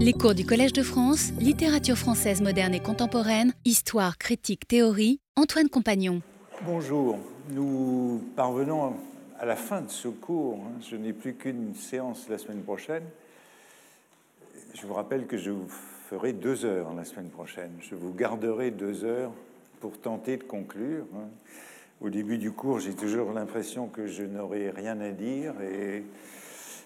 Les cours du Collège de France, littérature française moderne et contemporaine, histoire, critique, théorie, Antoine Compagnon. Bonjour, nous parvenons à la fin de ce cours. Je n'ai plus qu'une séance la semaine prochaine. Je vous rappelle que je vous ferai deux heures la semaine prochaine. Je vous garderai deux heures pour tenter de conclure. Au début du cours, j'ai toujours l'impression que je n'aurai rien à dire et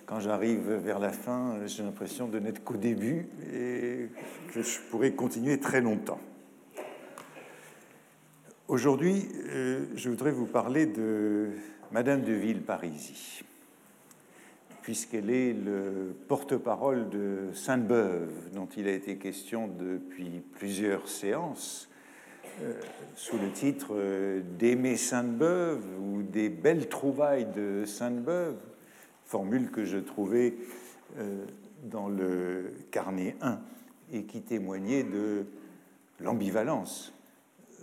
quand j'arrive vers la fin, j'ai l'impression de n'être qu'au début et que je pourrais continuer très longtemps. Aujourd'hui, euh, je voudrais vous parler de Madame de Villeparisis, puisqu'elle est le porte-parole de Sainte-Beuve, dont il a été question depuis plusieurs séances, euh, sous le titre euh, d'Aimer Sainte-Beuve ou des belles trouvailles de Sainte-Beuve formule que je trouvais euh, dans le carnet 1 et qui témoignait de l'ambivalence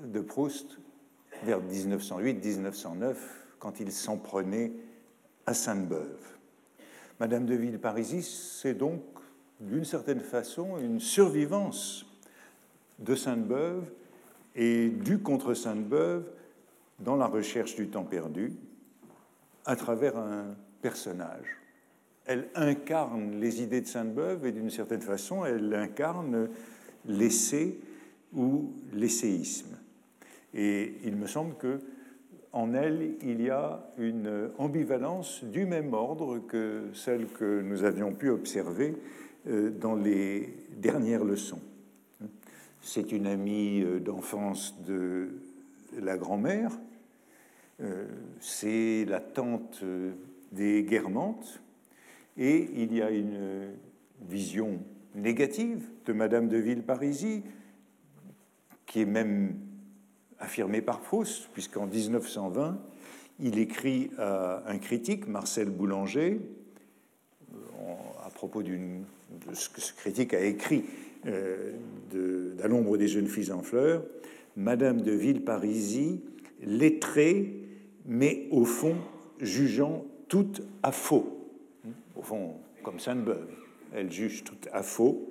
de Proust vers 1908-1909 quand il s'en prenait à Sainte-Beuve. Madame de Villeparisis, c'est donc d'une certaine façon une survivance de Sainte-Beuve et du contre Sainte-Beuve dans la recherche du temps perdu à travers un personnage. Elle incarne les idées de Sainte-Beuve et d'une certaine façon, elle incarne l'essai ou l'essayisme. Et il me semble que en elle, il y a une ambivalence du même ordre que celle que nous avions pu observer euh, dans les dernières leçons. C'est une amie euh, d'enfance de la grand-mère, euh, c'est la tante des guermantes, et il y a une vision négative de Madame de Villeparisis, qui est même affirmée par Faust, puisqu'en 1920, il écrit à un critique, Marcel Boulanger, euh, à propos de ce que ce critique a écrit euh, l'ombre des jeunes filles en fleurs, Madame de Villeparisis, lettrée, mais au fond jugeant tout à faux. Au fond, comme Sainte-Beuve, elle juge tout à faux,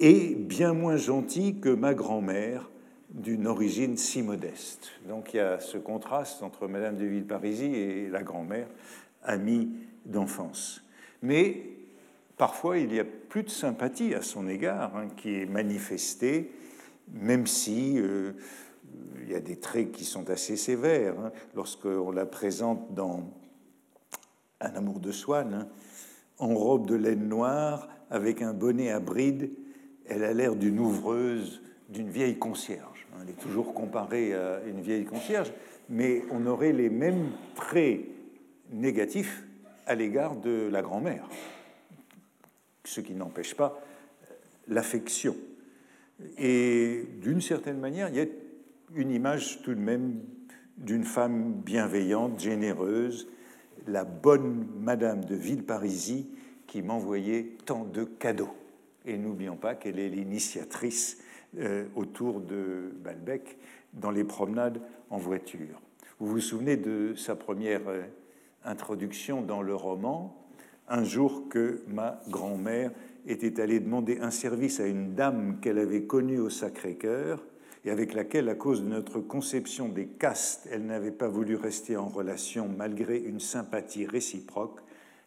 et bien moins gentille que ma grand-mère d'une origine si modeste. Donc il y a ce contraste entre Madame de Villeparisis et la grand-mère, amie d'enfance. Mais parfois, il y a plus de sympathie à son égard hein, qui est manifestée, même si euh, il y a des traits qui sont assez sévères. Hein, Lorsqu'on la présente dans un amour de Swann, hein. en robe de laine noire, avec un bonnet à bride, elle a l'air d'une ouvreuse, d'une vieille concierge. Hein. Elle est toujours comparée à une vieille concierge, mais on aurait les mêmes traits négatifs à l'égard de la grand-mère, ce qui n'empêche pas l'affection. Et d'une certaine manière, il y a une image tout de même d'une femme bienveillante, généreuse, la bonne Madame de Villeparisis qui m'envoyait tant de cadeaux. Et n'oublions pas qu'elle est l'initiatrice euh, autour de Balbec dans les promenades en voiture. Vous vous souvenez de sa première euh, introduction dans le roman, un jour que ma grand-mère était allée demander un service à une dame qu'elle avait connue au Sacré-Cœur et avec laquelle, à cause de notre conception des castes, elle n'avait pas voulu rester en relation malgré une sympathie réciproque,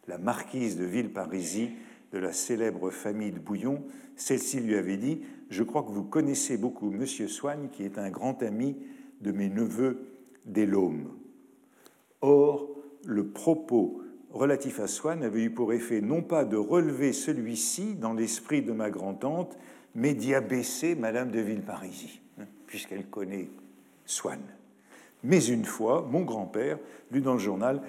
la marquise de Villeparisis, de la célèbre famille de Bouillon, celle-ci lui avait dit Je crois que vous connaissez beaucoup Monsieur Soigne, qui est un grand ami de mes neveux des Laumes. Or, le propos relatif à Swann avait eu pour effet non pas de relever celui-ci dans l'esprit de ma grand-tante, mais d'y abaisser Madame de Villeparisis puisqu'elle connaît Swann. Mais une fois, mon grand-père lut dans le journal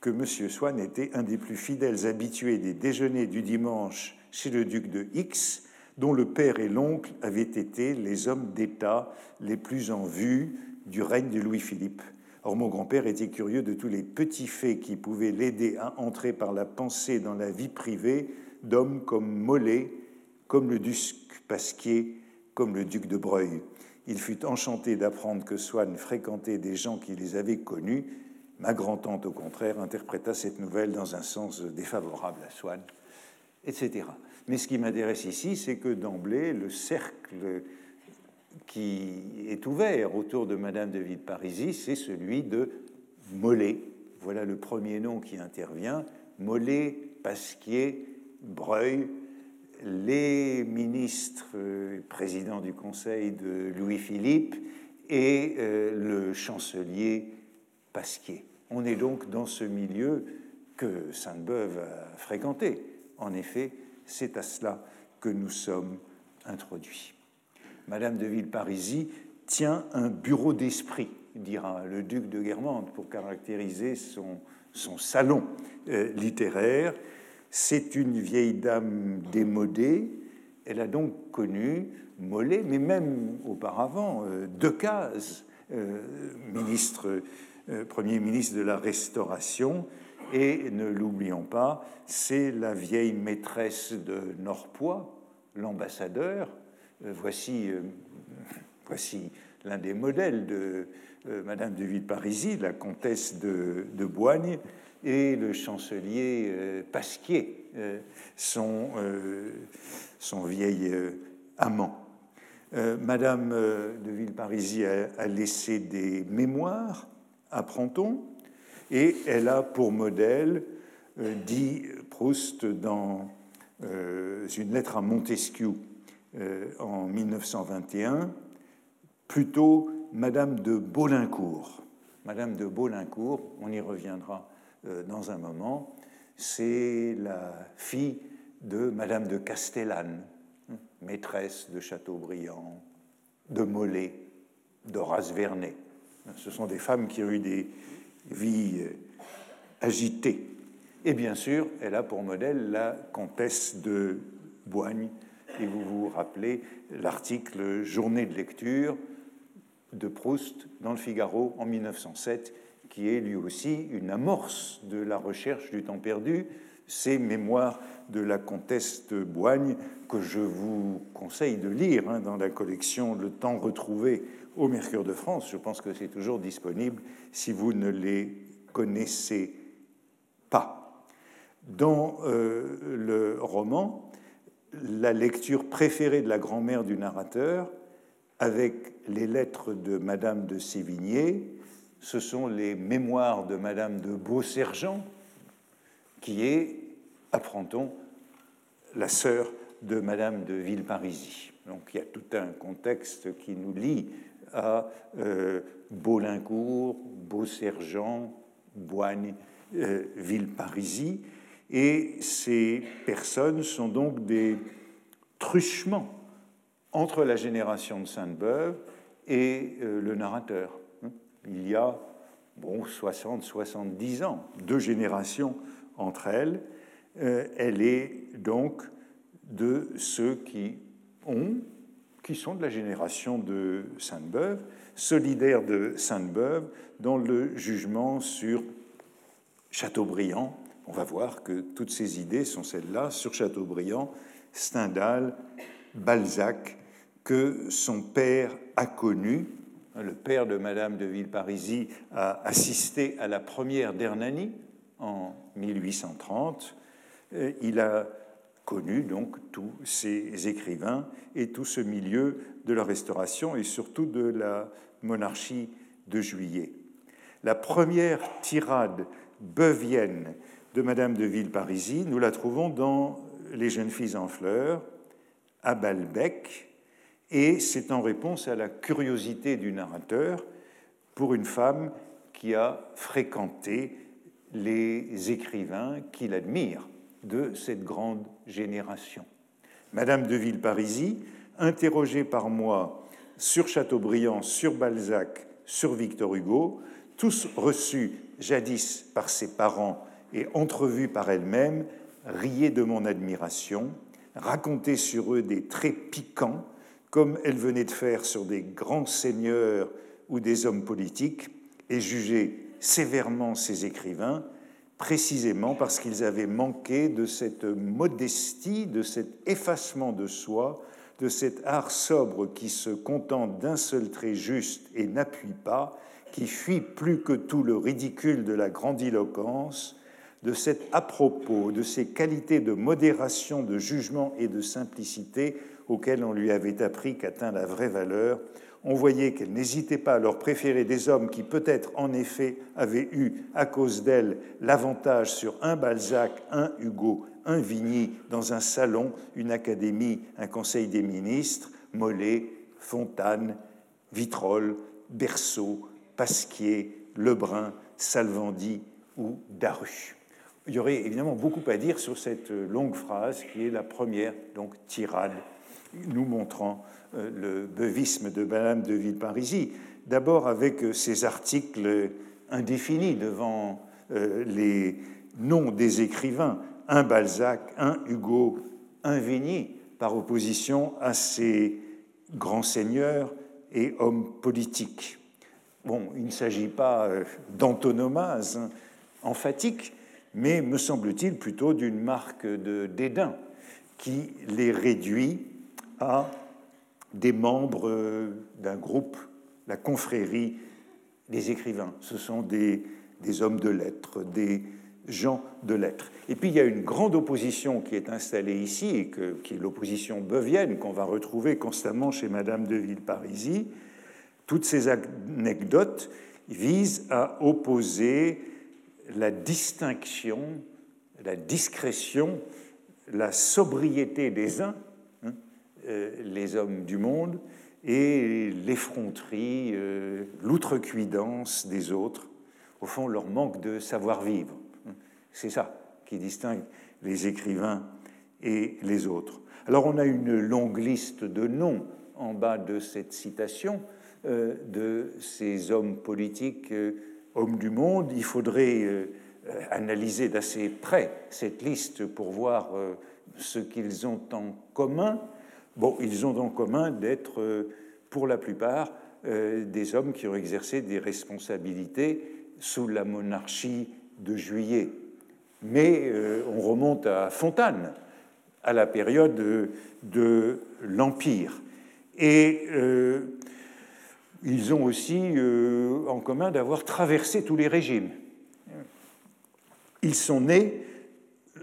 que M. Swann était un des plus fidèles habitués des déjeuners du dimanche chez le duc de X, dont le père et l'oncle avaient été les hommes d'État les plus en vue du règne de Louis-Philippe. Or, mon grand-père était curieux de tous les petits faits qui pouvaient l'aider à entrer par la pensée dans la vie privée d'hommes comme Mollet, comme le duc Pasquier, comme le duc de Breuil. Il fut enchanté d'apprendre que Swann fréquentait des gens qui les avaient connus. Ma grand-tante, au contraire, interpréta cette nouvelle dans un sens défavorable à Swann, etc. Mais ce qui m'intéresse ici, c'est que d'emblée, le cercle qui est ouvert autour de Madame de Villeparisis, c'est celui de Mollet. Voilà le premier nom qui intervient. Mollet, Pasquier, Breuil, les ministres présidents du Conseil de Louis-Philippe et euh, le chancelier Pasquier. On est donc dans ce milieu que Sainte-Beuve a fréquenté. En effet, c'est à cela que nous sommes introduits. Madame de Villeparisis tient un bureau d'esprit, dira le duc de Guermantes, pour caractériser son, son salon euh, littéraire. C'est une vieille dame démodée. Elle a donc connu Mollet, mais même auparavant, euh, Decazes, euh, ministre, premier ministre de la Restauration, et ne l'oublions pas, c'est la vieille maîtresse de Norpois, l'ambassadeur. Euh, voici, euh, voici l'un des modèles de euh, Madame de Villeparisis, la comtesse de, de, Boigne, et le chancelier Pasquier, son, son vieil amant. Madame de Villeparisis a, a laissé des mémoires, apprend-on, et elle a pour modèle, euh, dit Proust dans euh, une lettre à Montesquieu euh, en 1921, plutôt Madame de Baudincourt. Madame de Baudincourt, on y reviendra dans un moment, c'est la fille de Madame de Castellane, maîtresse de Chateaubriand, de Mollet, d'Horace Vernet. Ce sont des femmes qui ont eu des, vie euh, agitée. Et bien sûr, elle a pour modèle la comtesse de Boigne. Et vous vous rappelez l'article Journée de lecture de Proust dans le Figaro en 1907, qui est lui aussi une amorce de la recherche du temps perdu, ces mémoires de la comtesse de Boigne que je vous conseille de lire hein, dans la collection Le temps retrouvé au Mercure de France. Je pense que c'est toujours disponible si vous ne les connaissez pas. Dans euh, le roman, la lecture préférée de la grand-mère du narrateur, avec les lettres de Madame de Sévigné, ce sont les mémoires de Madame de Beausergent, qui est, apprend-on, la sœur de Madame de Villeparisis. Donc il y a tout un contexte qui nous lie à euh, Beaulincourt, Beausergent, Boigne, euh, Villeparisis. Et ces personnes sont donc des truchements entre la génération de Sainte-Beuve et euh, le narrateur. Il y a bon, 60, 70 ans, deux générations entre elles. elle est donc de ceux qui ont qui sont de la génération de Sainte-Beuve, solidaires de Sainte-Beuve, dans le jugement sur Chateaubriand. On va voir que toutes ces idées sont celles-là, sur Chateaubriand, Stendhal, Balzac, que son père a connu. Le père de Madame de Villeparisis a assisté à la première d'Hernani en 1830. Il a connu donc tous ces écrivains et tout ce milieu de la Restauration et surtout de la monarchie de Juillet. La première tirade beuvienne de Madame de Villeparisis, nous la trouvons dans Les jeunes filles en fleurs, à Balbec, et c'est en réponse à la curiosité du narrateur pour une femme qui a fréquenté les écrivains qu'il admire de cette grande génération. Madame de Villeparisis, interrogée par moi sur Chateaubriand, sur Balzac, sur Victor Hugo, tous reçus jadis par ses parents et entrevus par elle-même, riait de mon admiration, racontait sur eux des traits piquants, comme elle venait de faire sur des grands seigneurs ou des hommes politiques, et jugeait sévèrement ses écrivains, précisément parce qu'ils avaient manqué de cette modestie, de cet effacement de soi, de cet art sobre qui se contente d'un seul trait juste et n'appuie pas, qui fuit plus que tout le ridicule de la grandiloquence, de cet à-propos, de ces qualités de modération, de jugement et de simplicité auxquelles on lui avait appris qu'atteint la vraie valeur, on voyait qu'elle n'hésitait pas à leur préférer des hommes qui peut-être en effet avaient eu, à cause d'elle, l'avantage sur un Balzac, un Hugo, un Vigny, dans un salon, une académie, un conseil des ministres, Mollet, Fontane, Vitrolles, Berceau, Pasquier, Lebrun, Salvandi ou Daru. Il y aurait évidemment beaucoup à dire sur cette longue phrase qui est la première, donc tirade, nous montrant euh, le beuvisme de Madame de Villeparisis. D'abord avec ces articles indéfinis devant euh, les noms des écrivains, un Balzac, un Hugo, un Vigny, par opposition à ces grands seigneurs et hommes politiques. Bon, il ne s'agit pas euh, d'antonomase emphatique, mais me semble-t-il plutôt d'une marque de dédain qui les réduit à des membres euh, d'un groupe, la confrérie des écrivains. Ce sont des, hommes de lettres, des gens de lettres. Et puis il y a une grande opposition qui est installée ici, et qui est l'opposition beuvienne qu'on va retrouver constamment chez Madame de Villeparisis. Toutes ces anecdotes visent à opposer la distinction, la discrétion, la sobriété des uns les hommes du monde et l'effronterie, euh, l'outrecuidance des autres, au fond leur manque de savoir-vivre. C'est ça qui distingue les écrivains et les autres. Alors on a une longue liste de noms en bas de cette citation euh, de ces hommes politiques, hommes du monde. Il faudrait analyser d'assez près cette liste pour voir ce qu'ils ont en commun. Ils ont en commun d'être, euh, pour la plupart, euh, des hommes qui ont exercé des responsabilités sous la monarchie de Juillet. Mais euh, on remonte à Fontane, à la période de, l'Empire. Et ils ont aussi en commun d'avoir traversé tous les régimes. Ils sont nés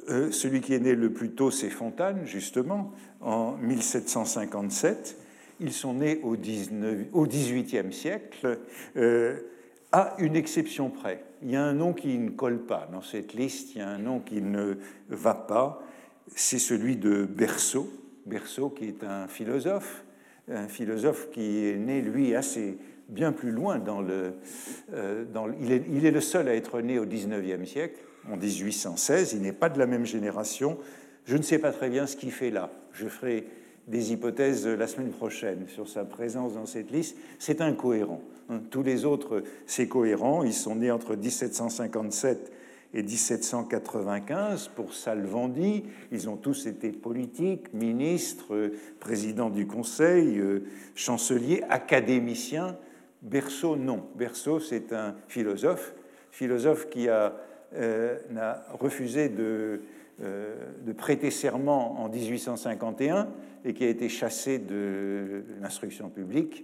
euh, celui qui est né le plus tôt, c'est Fontane, justement, en 1757. Ils sont nés au, 19, au XVIIIe siècle, euh, à une exception près. Il y a un nom qui ne colle pas dans cette liste, il y a un nom qui ne va pas, c'est celui de Berceau. Berceau, qui est un philosophe, un philosophe qui est né, lui, assez bien plus loin dans le. Euh, dans, il, est, il, est, le seul à être né au XIXe siècle en 1816. Il n'est pas de la même génération. Je ne sais pas très bien ce qu'il fait là. Je ferai des hypothèses la semaine prochaine sur sa présence dans cette liste. C'est incohérent. Hein, tous les autres, c'est cohérent. Ils sont nés entre 1757 et 1795 pour Salvandi. Ils ont tous été politiques, ministres, présidents du Conseil, euh, chanceliers, académiciens. Berceau, non. Berceau, c'est un philosophe, philosophe qui a n'a refusé de, euh, de, prêter serment en 1851 et qui a été chassé de l'instruction publique,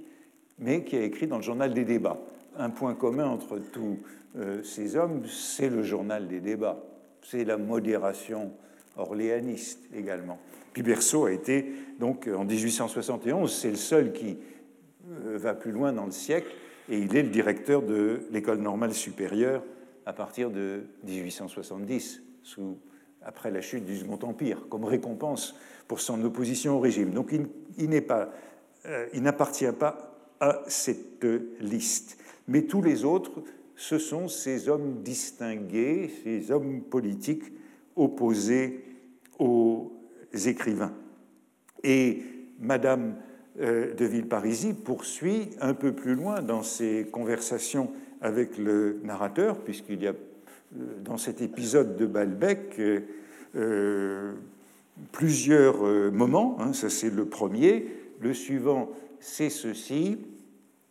mais qui a écrit dans le journal des débats. Un point commun entre tous euh, ces hommes, c'est le journal des débats, c'est la modération orléaniste également. Puis Berceau a été, donc en 1871, c'est le seul qui va plus loin dans le siècle, et il est le directeur de l'école normale supérieure à partir de 1870, sous, après la chute du Second Empire, comme récompense pour son opposition au régime. Donc il, euh, il n'appartient pas à cette liste. Mais tous les autres, ce sont ces hommes distingués, ces hommes politiques opposés aux écrivains. Et Madame euh, de Villeparisis poursuit un peu plus loin dans ses conversations avec le narrateur, puisqu'il y a euh, dans cet épisode de Balbec euh, euh, plusieurs moments. Hein, ça, c'est le premier. Le suivant, c'est ceci.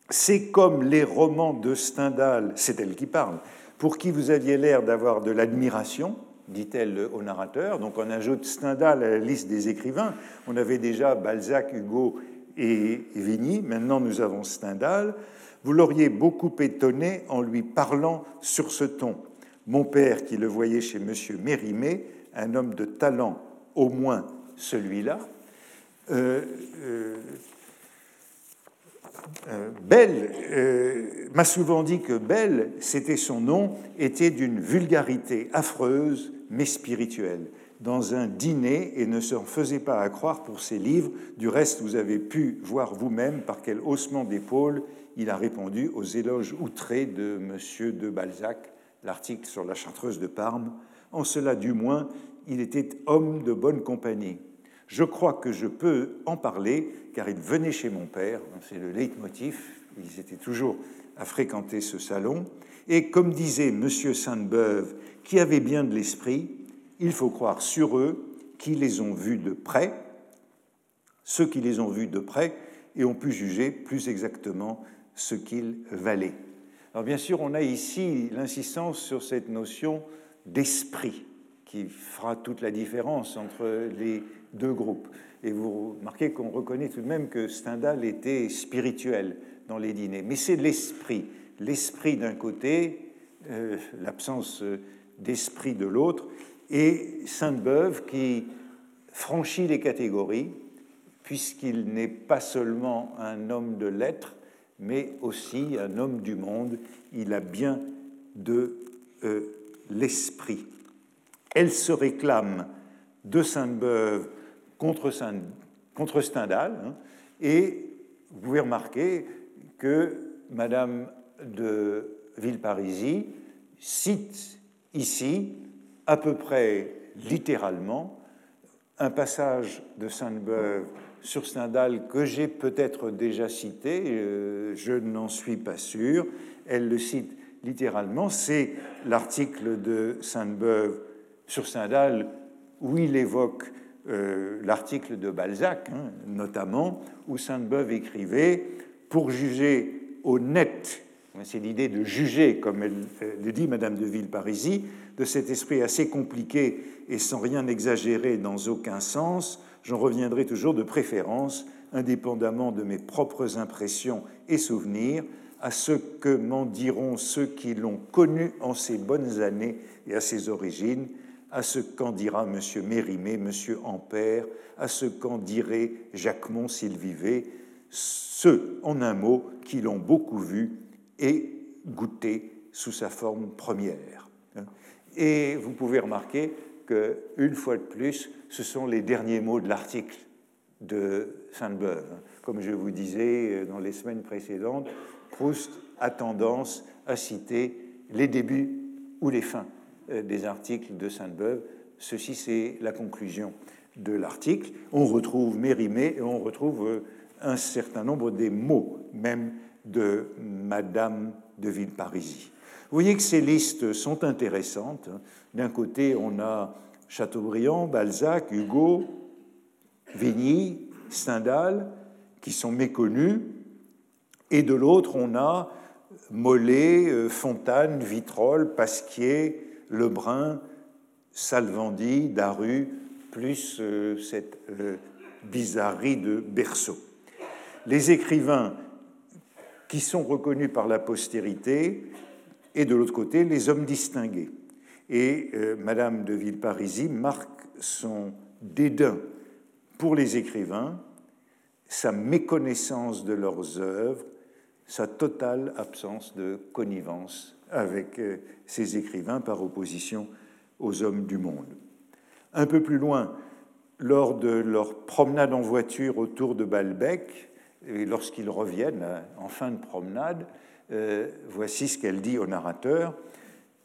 C'est comme les romans de Stendhal, c'est elle qui parle, pour qui vous aviez l'air d'avoir de l'admiration, dit-elle au narrateur. Donc on ajoute Stendhal à la liste des écrivains. On avait déjà Balzac, Hugo et Vigny. Maintenant, nous avons Stendhal. Vous l'auriez beaucoup étonné en lui parlant sur ce ton. Mon père, qui le voyait chez M. Mérimée, un homme de talent, au moins celui-là, euh, euh, euh, Belle m'a souvent dit que Belle, c'était son nom, était d'une vulgarité affreuse mais spirituelle dans un dîner et ne s'en faisait pas à croire pour ses livres. Du reste, vous avez pu voir vous-même par quel haussement d'épaule il a répondu aux éloges outrés de M. de Balzac, l'article sur la chartreuse de Parme. En cela, du moins, il était homme de bonne compagnie. Je crois que je peux en parler, car il venait chez mon père, c'est le leitmotiv, ils étaient toujours à fréquenter ce salon, et comme disait M. Sainte-Beuve, qui avait bien de l'esprit, il faut croire sur eux qui les ont vus de près, ceux qui les ont vus de près et ont pu juger plus exactement ce qu'ils valaient. Alors bien sûr, on a ici l'insistance sur cette notion d'esprit qui fera toute la différence entre les deux groupes. Et vous remarquez qu'on reconnaît tout de même que Stendhal était spirituel dans les dîners. Mais c'est l'esprit. L'esprit d'un côté, euh, l'absence d'esprit de l'autre, et Sainte-Beuve qui franchit les catégories, puisqu'il n'est pas seulement un homme de lettres, mais aussi un homme du monde. Il a bien de euh, l'esprit. Elle se réclame de Sainte-Beuve contre, Stendhal, hein, et vous pouvez remarquer que Madame de Villeparisis cite ici à peu près littéralement un passage de Sainte-Beuve sur Stendhal que j'ai peut-être déjà cité, euh, je n'en suis pas sûr. Elle le cite littéralement, c'est l'article de Sainte-Beuve sur Stendhal où il évoque euh, l'article de Balzac, hein, notamment, où Sainte-Beuve écrivait Pour juger honnête c'est l'idée de juger, comme elle le dit Madame de Villeparisis, de cet esprit assez compliqué et sans rien exagérer dans aucun sens. J'en reviendrai toujours de préférence, indépendamment de mes propres impressions et souvenirs, à ce que m'en diront ceux qui l'ont connu en ses bonnes années et à ses origines, à ce qu'en dira M. Mérimée, M. Ampère, à ce qu'en dirait Jacquemont s'il vivait, ceux, en un mot, qui l'ont beaucoup vu et goûter sous sa forme première. Et vous pouvez remarquer une fois de plus, ce sont les derniers mots de l'article de Sainte-Beuve. Comme je vous disais dans les semaines précédentes, Proust a tendance à citer les débuts ou les fins euh, des articles de Sainte-Beuve. Ceci, c'est la conclusion de l'article. On retrouve Mérimée et on retrouve euh, un certain nombre des mots, même de Madame de Villeparisis. Vous voyez que ces listes sont intéressantes. D'un côté, on a Chateaubriand, Balzac, Hugo, Vigny, Stendhal, qui sont méconnus, et de l'autre, on a Mollet, euh, Fontane, Vitrolles, Pasquier, Lebrun, Salvandi, Daru, plus euh, cette euh, bizarrerie de Berceau. Les écrivains qui sont reconnus par la postérité, et de l'autre côté, les hommes distingués. Et euh, Madame de Villeparisis marque son dédain pour les écrivains, sa méconnaissance de leurs œuvres, sa totale absence de connivence avec euh, ces écrivains par opposition aux hommes du monde. Un peu plus loin, lors de leur promenade en voiture autour de Balbec, et lorsqu'ils reviennent euh, en fin de promenade, voici ce qu'elle dit au narrateur.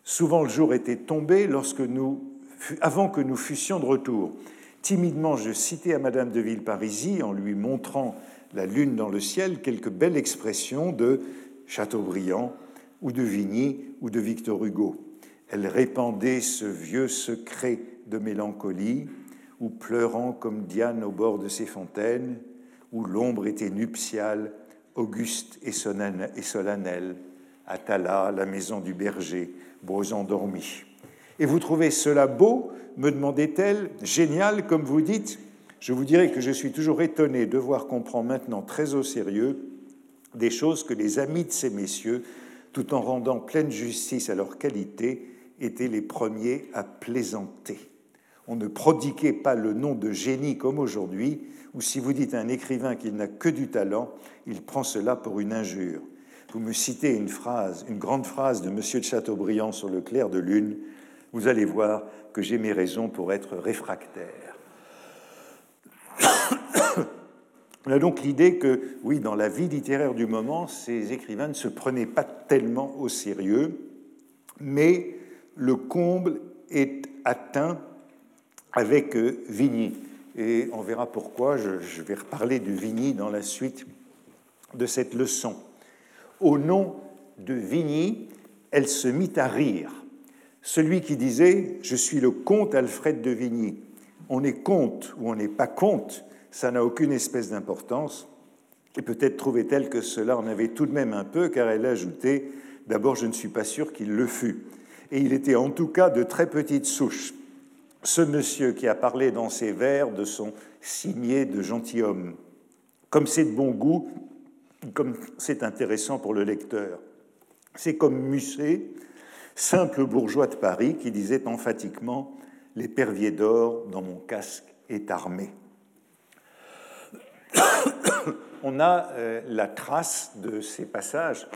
Souvent le jour était tombé lorsque nous, avant que nous fussions de retour. Timidement, je citais à Madame de Villeparisis, en lui montrant la lune dans le ciel, quelques belles expressions de Chateaubriand ou de Vigny ou de Victor Hugo. Elle répandait ce vieux secret de mélancolie, ou pleurant comme Diane au bord de ses fontaines, où l'ombre était nuptiale, auguste et solennelle, Atala, la maison du berger, beaux endormis. Et vous trouvez cela beau me demandait-elle, génial comme vous dites Je vous dirais que je suis toujours étonné de voir qu'on prend maintenant très au sérieux des choses que les amis de ces messieurs, tout en rendant pleine justice à leur qualité, étaient les premiers à plaisanter. On ne prodiguait pas le nom de génie comme aujourd'hui, ou si vous dites à un écrivain qu'il n'a que du talent, il prend cela pour une injure. Vous me citez une phrase, une grande phrase de M. de Chateaubriand sur le clair de lune, vous allez voir que j'ai mes raisons pour être réfractaire. On a donc l'idée que, oui, dans la vie littéraire du moment, ces écrivains ne se prenaient pas tellement au sérieux, mais le comble est atteint avec euh, Vigny. Et on verra pourquoi, je vais reparler de Vigny dans la suite de cette leçon. Au nom de Vigny, elle se mit à rire. Celui qui disait Je suis le comte Alfred de Vigny. On est comte ou on n'est pas comte, ça n'a aucune espèce d'importance. Et peut-être trouvait-elle que cela en avait tout de même un peu, car elle ajoutait D'abord, je ne suis pas sûr qu'il le fût. Et il était en tout cas de très petite souche. Ce monsieur qui a parlé dans ses vers de son signé de gentilhomme. Comme c'est de bon goût, comme c'est intéressant pour le lecteur. C'est comme Musset, simple bourgeois de Paris, qui disait emphatiquement L'épervier d'or dans mon casque est armé. On a euh, la trace de ces passages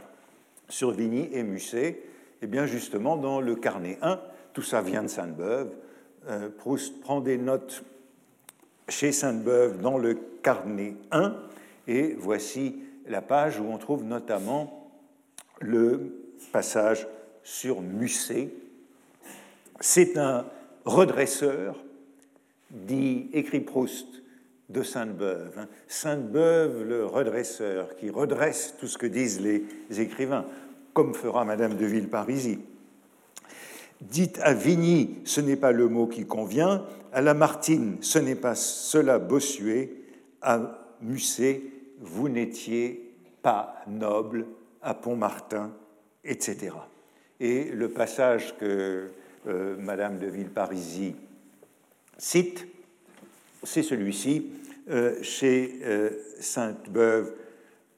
sur Vigny et Musset, et eh bien justement dans le carnet 1, tout ça vient de Sainte-Beuve. Euh, Proust prend des notes chez Sainte-Beuve dans le carnet 1, et voici la page où on trouve notamment le passage sur Musset. C'est un redresseur, dit, écrit Proust, de Sainte-Beuve. Hein. Sainte-Beuve, le redresseur, qui redresse tout ce que disent les écrivains, comme fera Madame de Villeparisis. Dites à Vigny, ce n'est pas le mot qui convient, à Lamartine, ce n'est pas cela Bossuet, à Musset, vous n'étiez pas noble, à Pont-Martin, etc. Et le passage que euh, Madame de Villeparisis cite, c'est celui-ci, euh, chez euh, Sainte-Beuve,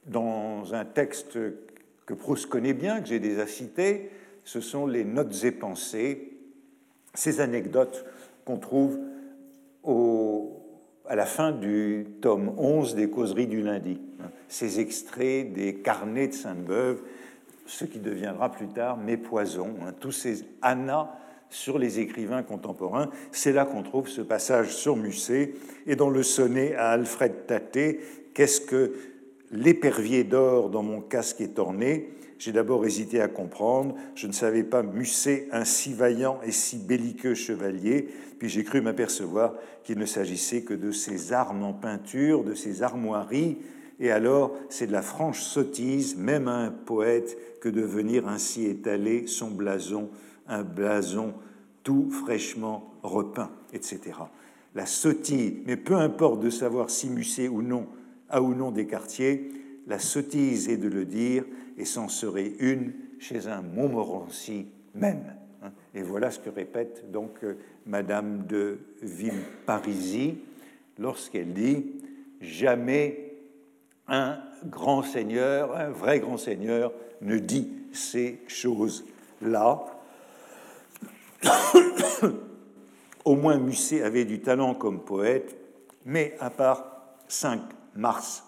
dans un texte que Proust connaît bien, que j'ai déjà cité, ce sont les notes et pensées, ces anecdotes qu'on trouve à la fin du tome 11 des causeries du lundi, ces extraits des carnets de Sainte-Beuve, ce qui deviendra plus tard Mes poisons, hein, tous ces annas sur les écrivains contemporains. C'est là qu'on trouve ce passage sur Musset et dans le sonnet à Alfred Taté, Qu'est-ce que l'épervier d'or dans mon casque est orné? J'ai d'abord hésité à comprendre. Je ne savais pas Musset, un si vaillant et si belliqueux chevalier. Puis j'ai cru m'apercevoir qu'il ne s'agissait que de ses armes en peinture, de ses armoiries. Et alors, c'est de la franche sottise, même à un poète, que de venir ainsi étaler son blason un blason tout fraîchement repeint, etc. La sottise, mais peu importe de savoir si Musset ou non a ou non des quartiers, la sottise est de le dire, et c'en serait une chez un Montmorency même. Hein. Et voilà ce que répète donc euh, Madame de Villeparisis lorsqu'elle dit Jamais un grand seigneur, un vrai grand seigneur, ne dit ces choses-là. Au moins Musset avait du talent comme poète, mais à part 5 mars,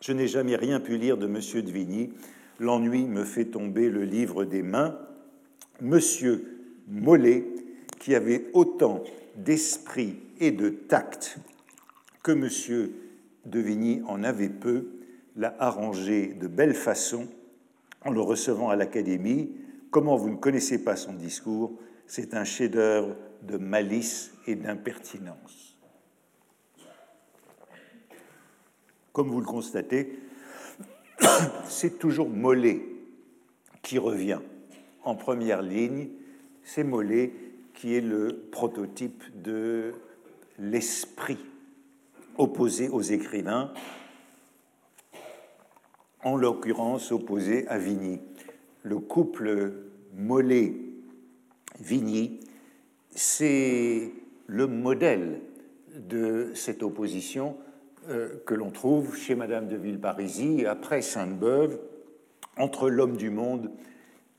je n'ai jamais rien pu lire de M. de Vigny. L'ennui me fait tomber le livre des mains. Monsieur Mollet, qui avait autant d'esprit et de tact que M. de Vigny en avait peu, l'a arrangé de belle façon en le recevant à l'Académie. Comment vous ne connaissez pas son discours? C'est un chef-d'œuvre de malice et d'impertinence. Comme vous le constatez, c'est toujours Mollet qui revient en première ligne. C'est Mollet qui est le prototype de l'esprit opposé aux écrivains, en l'occurrence opposé à Vigny. Le couple Mollet Vigny, c'est le modèle de cette opposition que l'on trouve chez Madame de Villeparisis après Sainte-Beuve entre l'homme du monde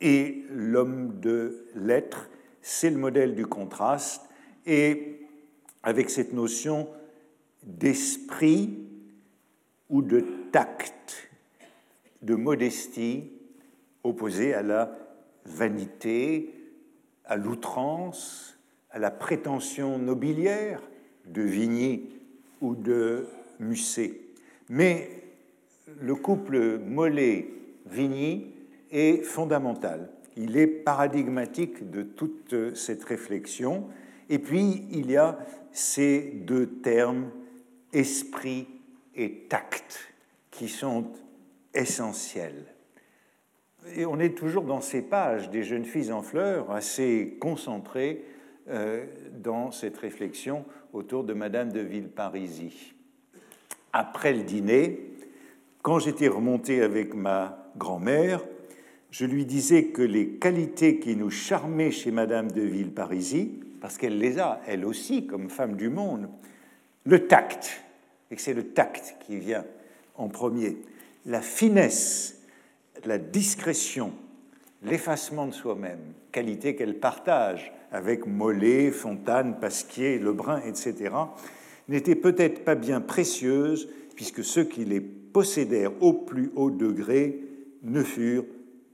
et l'homme de l'être, c'est le modèle du contraste, et avec cette notion d'esprit ou de tact, de modestie, opposée à la vanité, à l'outrance, à la prétention nobiliaire de Vigny ou de Musset. Mais le couple Mollet-Vigny est fondamental. Il est paradigmatique de toute cette réflexion. Et puis, il y a ces deux termes, esprit et tact, qui sont essentiels. Et on est toujours dans ces pages des jeunes filles en fleurs, assez concentrées euh, dans cette réflexion autour de Madame de Villeparisis. Après le dîner, quand j'étais remonté avec ma grand-mère, je lui disais que les qualités qui nous charmaient chez Madame de Villeparisis, parce qu'elle les a, elle aussi, comme femme du monde, le tact, et que c'est le tact qui vient en premier, la finesse, la discrétion, l'effacement de soi-même, qualité qu'elle partage avec Mollet, Fontane, Pasquier, Lebrun, etc., n'étaient peut-être pas bien précieuses, puisque ceux qui les possédèrent au plus haut degré ne furent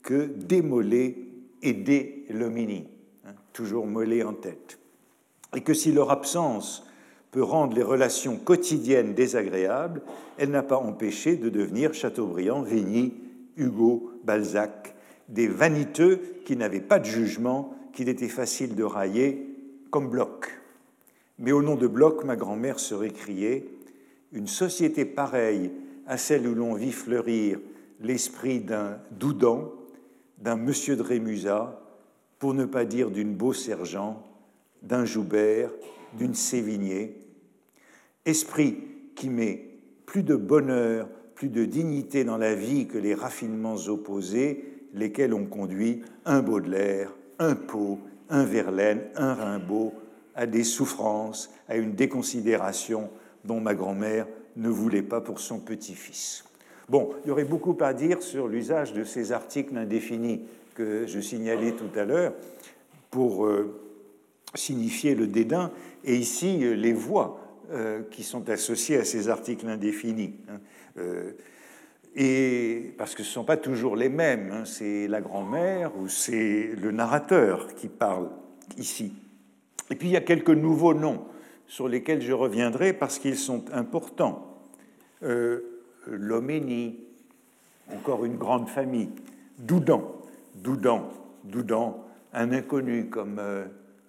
que des et des Lomini, hein, toujours Mollet en tête. Et que si leur absence peut rendre les relations quotidiennes désagréables, elle n'a pas empêché de devenir Chateaubriand, Vigny, Hugo, Balzac, des vaniteux qui n'avaient pas de jugement, qu'il était facile de railler, comme Bloch. Mais au nom de Bloch, ma grand-mère se récriait Une société pareille à celle où l'on vit fleurir l'esprit d'un Doudan, d'un monsieur de Rémusat, pour ne pas dire d'une Beau Sergent, d'un Joubert, d'une Sévigné, esprit qui met plus de bonheur, plus de dignité dans la vie que les raffinements opposés, lesquels ont conduit un Baudelaire, un Pau, un Verlaine, un Rimbaud à des souffrances, à une déconsidération dont ma grand-mère ne voulait pas pour son petit-fils. Bon, il y aurait beaucoup à dire sur l'usage de ces articles indéfinis que je signalais tout à l'heure pour euh, signifier le dédain, et ici euh, les voix euh, qui sont associées à ces articles indéfinis. Hein. et parce que ce ne sont pas toujours les mêmes, hein. c'est la grand-mère ou c'est le narrateur qui parle ici. Et puis il y a quelques nouveaux noms sur lesquels je reviendrai parce qu'ils sont importants. Euh, Loménie, encore une grande famille, Doudan, Doudan, Doudan, un inconnu comme euh,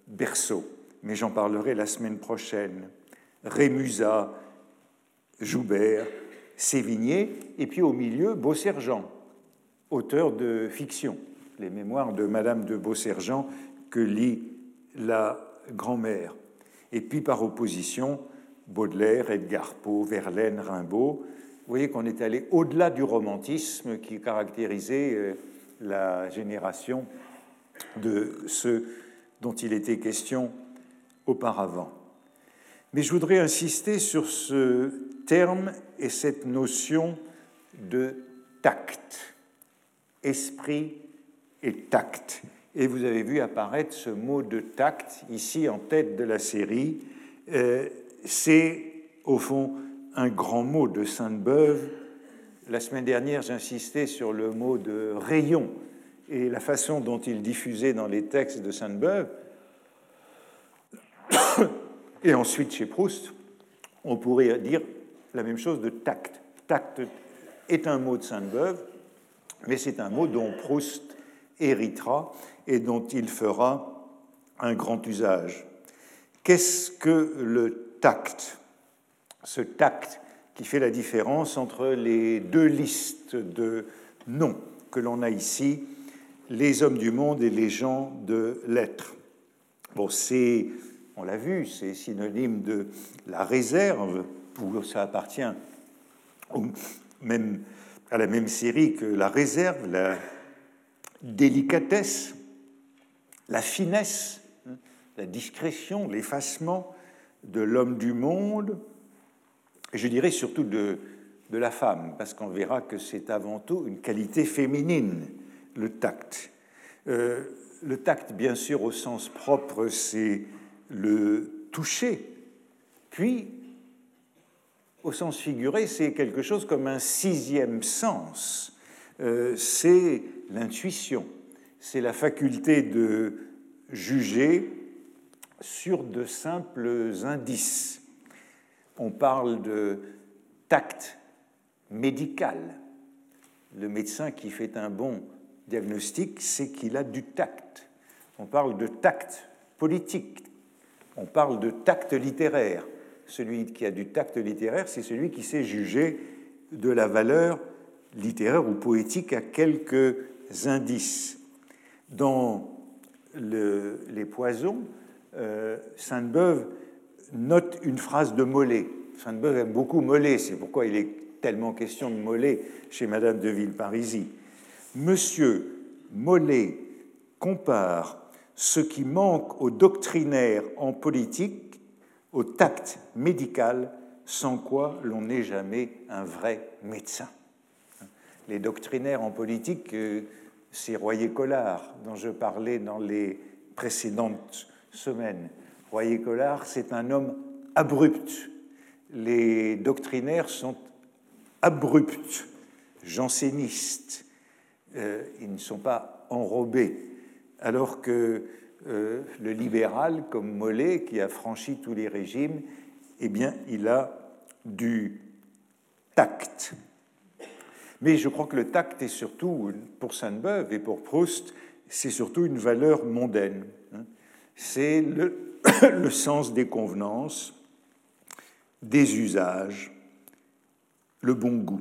Berceau, mais j'en parlerai la semaine prochaine. Rémusat, Joubert, Sévigné, et puis au milieu, Beausergent, auteur de fiction, les mémoires de Madame de Beausergent que lit la grand-mère. Et puis par opposition, Baudelaire, Edgar Poe, Verlaine, Rimbaud. Vous voyez qu'on est allé au-delà du romantisme qui caractérisait euh, la génération de ceux dont il était question auparavant. Mais je voudrais insister sur ce terme et cette notion de tact, esprit et tact. Et vous avez vu apparaître ce mot de tact ici en tête de la série. Euh, c'est au fond un grand mot de Sainte-Beuve. La semaine dernière, j'insistais sur le mot de rayon et la façon dont il diffusait dans les textes de Sainte-Beuve. Et ensuite, chez Proust, on pourrait dire la même chose de tact. Tact est un mot de Sainte-Beuve, mais c'est un mot dont Proust héritera et dont il fera un grand usage. Qu'est-ce que le tact? Ce tact qui fait la différence entre les deux listes de noms que l'on a ici, les hommes du monde et les gens de l'être. Bon, c'est on l'a vu, c'est synonyme de la réserve, où ça appartient même, à la même série que la réserve, la délicatesse, la finesse, hein, la discrétion, l'effacement de l'homme du monde, je dirais surtout de, de la femme, parce qu'on verra que c'est avant tout une qualité féminine, le tact. Euh, le tact, bien sûr, au sens propre, c'est le toucher, puis, au sens figuré, c'est quelque chose comme un sixième sens, euh, c'est l'intuition, c'est la faculté de juger sur de simples indices. On parle de tact médical. Le médecin qui fait un bon diagnostic, c'est qu'il a du tact. On parle de tact politique. On parle de tact littéraire. Celui qui a du tact littéraire, c'est celui qui sait juger de la valeur littéraire ou poétique à quelques indices. Dans Les Poisons, euh, Sainte-Beuve note une phrase de Mollet. Sainte-Beuve aime beaucoup Mollet, c'est pourquoi il est tellement question de Mollet chez Madame de Villeparisis. Monsieur Mollet compare ce qui manque au doctrinaire en politique au tact médical, sans quoi l'on n'est jamais un vrai médecin. Les doctrinaires en politique, euh, c'est Royer-Collard dont je parlais dans les précédentes semaine. Royer-Collard, c'est un homme abrupt. Les doctrinaires sont abrupts, jansénistes. Euh, ils ne sont pas enrobés. Alors que euh, le libéral, comme Mollet, qui a franchi tous les régimes, eh bien, il a du tact. Mais je crois que le tact est surtout, pour Sainte-Beuve et pour Proust, c'est surtout une valeur mondaine c'est le, sens des convenances, des usages, le bon goût.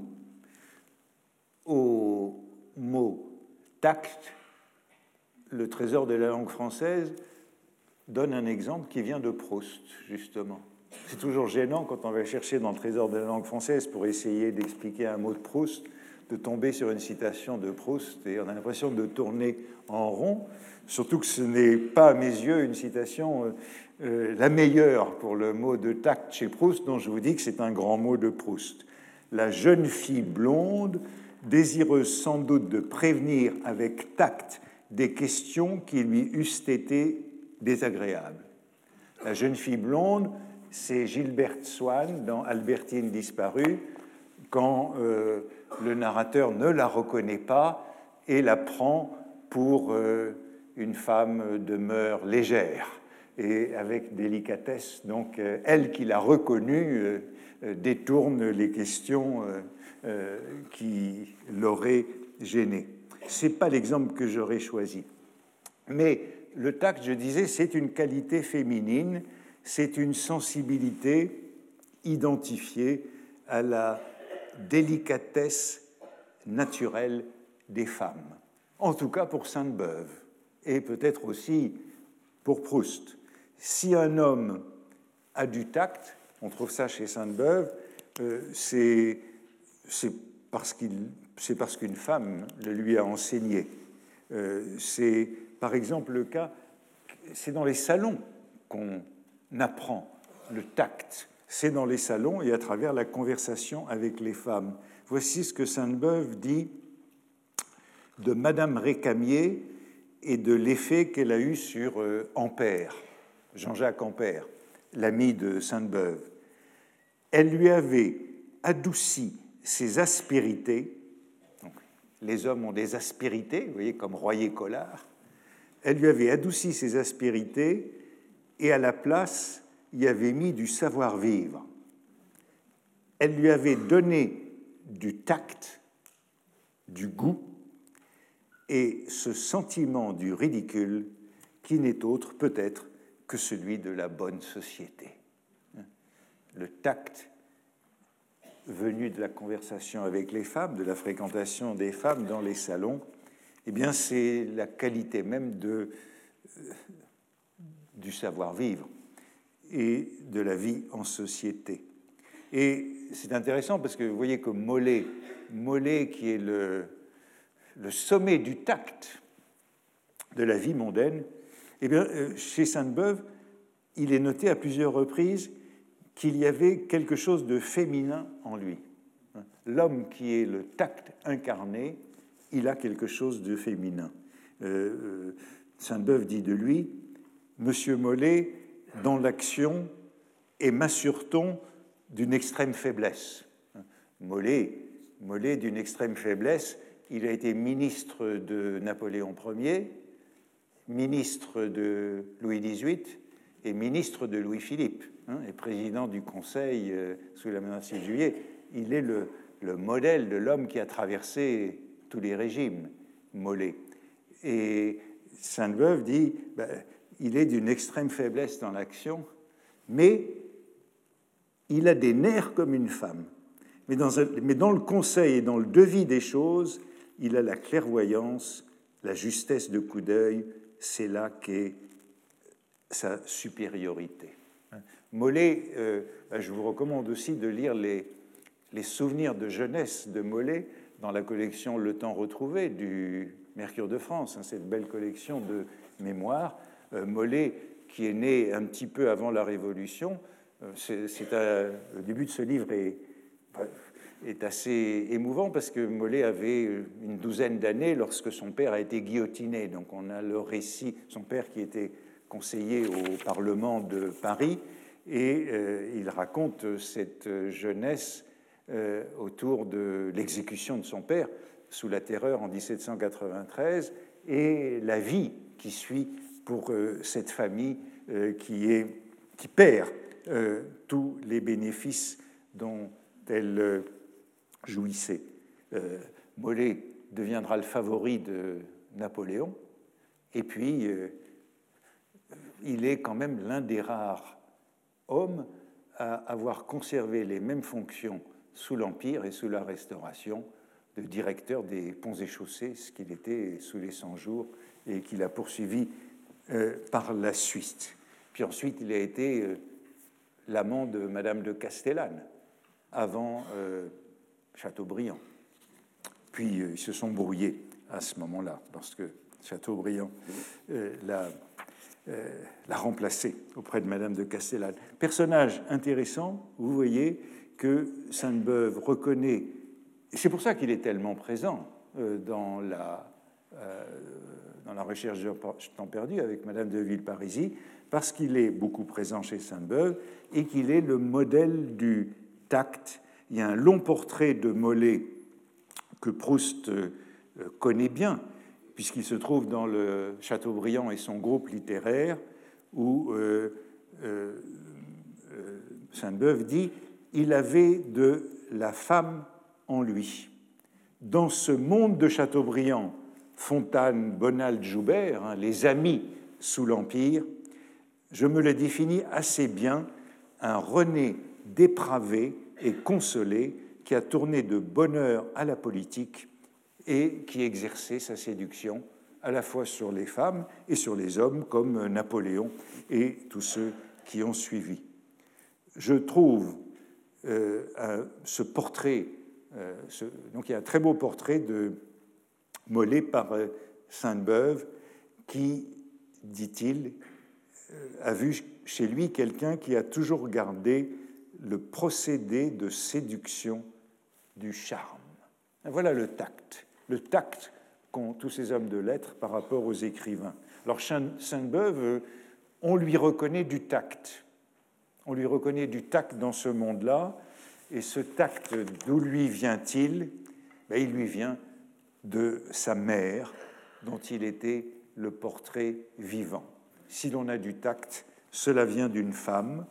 Au mot tact, le trésor de la langue française donne un exemple qui vient de Proust, justement. C'est toujours gênant quand on va chercher dans le trésor de la langue française pour essayer d'expliquer un mot de Proust, de tomber sur une citation de Proust et on a l'impression de tourner en rond. Surtout que ce n'est pas à mes yeux une citation euh, euh, la meilleure pour le mot de tact chez Proust, dont je vous dis que c'est un grand mot de Proust. La jeune fille blonde, désireuse sans doute de prévenir avec tact des questions qui lui eussent été désagréables. La jeune fille blonde, c'est Gilberte Swann dans Albertine disparue, quand euh, le narrateur ne la reconnaît pas et la prend pour une femme de mœurs légère et avec délicatesse. Donc, euh, elle qui l'a reconnue euh, euh, détourne les questions qui l'auraient gênée. Ce n'est pas l'exemple que j'aurais choisi. Mais le tact, je disais, c'est une qualité féminine, c'est une sensibilité identifiée à la délicatesse naturelle des femmes. En tout cas pour Sainte-Beuve et peut-être aussi pour Proust. Si un homme a du tact, on trouve ça chez Sainte-Beuve, euh, c'est parce qu'une femme le lui a enseigné. Euh, c'est par exemple le cas, c'est dans les salons qu'on apprend le tact. C'est dans les salons et à travers la conversation avec les femmes. Voici ce que Sainte-Beuve dit de Madame Récamier et de l'effet qu'elle a eu sur euh, Ampère, Jean-Jacques Ampère, l'ami de Sainte-Beuve. Elle lui avait adouci ses aspérités. les hommes ont des aspérités, vous voyez, comme Royer-Collard. Elle lui avait adouci ses aspérités et à la place y avait mis du savoir-vivre. Elle lui avait donné du tact, du goût, et ce sentiment du ridicule qui n'est autre peut-être que celui de la bonne société. Le tact venu de la conversation avec les femmes, de la fréquentation des femmes dans les salons, eh bien c'est la qualité même de, euh, du savoir-vivre et de la vie en société. Et c'est intéressant parce que vous voyez que Mollet, Mollet qui est le, sommet du tact de la vie mondaine, eh bien, euh, chez Sainte-Beuve, il est noté à plusieurs reprises qu'il y avait quelque chose de féminin en lui. L'homme qui est le tact incarné, il a quelque chose de féminin. Sainte-Beuve dit de lui Monsieur Mollet, dans l'action, et m'assure-t-on d'une extrême faiblesse Mollet, Mollet d'une extrême faiblesse, il a été ministre de Napoléon Ier, ministre de Louis XVIII et ministre de Louis-Philippe, hein, et président du Conseil euh, sous la menace de Juillet. Il est le, modèle de l'homme qui a traversé tous les régimes, Mollet. Et Sainte-Beuve dit ben, il est d'une extrême faiblesse dans l'action, mais il a des nerfs comme une femme. Mais dans, le conseil et dans le devis des choses, il a la clairvoyance, la justesse de coup d'œil, c'est là qu'est sa supériorité. Mollet, euh, je vous recommande aussi de lire les, les, souvenirs de jeunesse de Mollet dans la collection Le Temps retrouvé du Mercure de France, hein, cette belle collection de mémoires. Euh, Mollet, qui est né un petit peu avant la Révolution, euh, c'est le début de ce livre est, est assez émouvant parce que Mollet avait une douzaine d'années lorsque son père a été guillotiné. Donc on a le récit, son père qui était conseiller au Parlement de Paris, et euh, il raconte cette jeunesse autour de l'exécution de son père sous la terreur en 1793 et la vie qui suit pour euh, cette famille qui, est, qui perd tous les bénéfices dont elle jouissait. Euh, Mollet deviendra le favori de Napoléon, et puis euh, il est quand même l'un des rares hommes à avoir conservé les mêmes fonctions sous l'Empire et sous la Restauration de directeur des ponts et chaussées, ce qu'il était sous les 100 jours et qu'il a poursuivi euh, par la suite. Puis ensuite, il a été l'amant de Madame de Castellane avant Chateaubriand. Puis euh, ils se sont brouillés à ce moment-là, parce que Chateaubriand euh, euh, l'a remplacé auprès de Madame de Castellane. Personnage intéressant, vous voyez que Sainte-Beuve reconnaît, c'est pour ça qu'il est tellement présent dans la, dans la recherche de temps perdu avec Madame de Villeparisis, parce qu'il est beaucoup présent chez Sainte-Beuve et qu'il est le modèle du tact il y a un long portrait de Mollet que Proust euh, connaît bien, puisqu'il se trouve dans le Chateaubriand et son groupe littéraire, où euh, euh, Sainte-Beuve dit Il avait de la femme en lui. Dans ce monde de Chateaubriand, Fontane, Bonald, Joubert, hein, les amis sous l'Empire, je me le définis assez bien, un René dépravé et consolé, qui a tourné de bonheur à la politique et qui exerçait sa séduction à la fois sur les femmes et sur les hommes, comme Napoléon et tous ceux qui ont suivi. Je trouve euh, ce portrait, euh, donc il y a un très beau portrait de Mollet par euh, Sainte-Beuve qui, dit-il, a vu chez lui quelqu'un qui a toujours gardé le procédé de séduction du charme. Voilà le tact, le tact qu'ont tous ces hommes de lettres par rapport aux écrivains. Alors Sainte-Beuve, on lui reconnaît du tact. On lui reconnaît du tact dans ce monde-là. Et ce tact, d'où lui vient-il? Ben, Il lui vient de sa mère, dont il était le portrait vivant. Si l'on a du tact, cela vient d'une femme,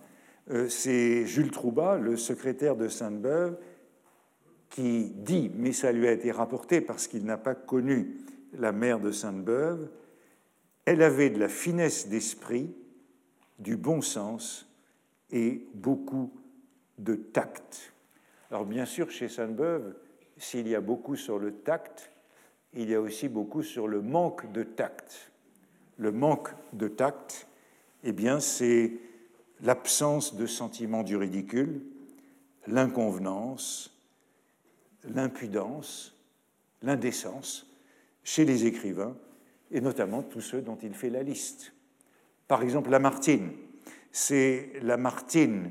euh, c'est Jules Troubat, le secrétaire de Sainte-Beuve, qui dit, mais ça lui a été rapporté parce qu'il n'a pas connu la mère de Sainte-Beuve, elle avait de la finesse d'esprit, du bon sens et beaucoup de tact. Alors bien sûr, chez Sainte-Beuve, s'il y a beaucoup sur le tact, il y a aussi beaucoup sur le manque de tact. Le manque de tact, eh bien, c'est l'absence de sentiment du ridicule, l'inconvenance, l'impudence, l'indécence chez les écrivains, et notamment tous ceux dont il fait la liste. Par exemple, Lamartine. C'est Lamartine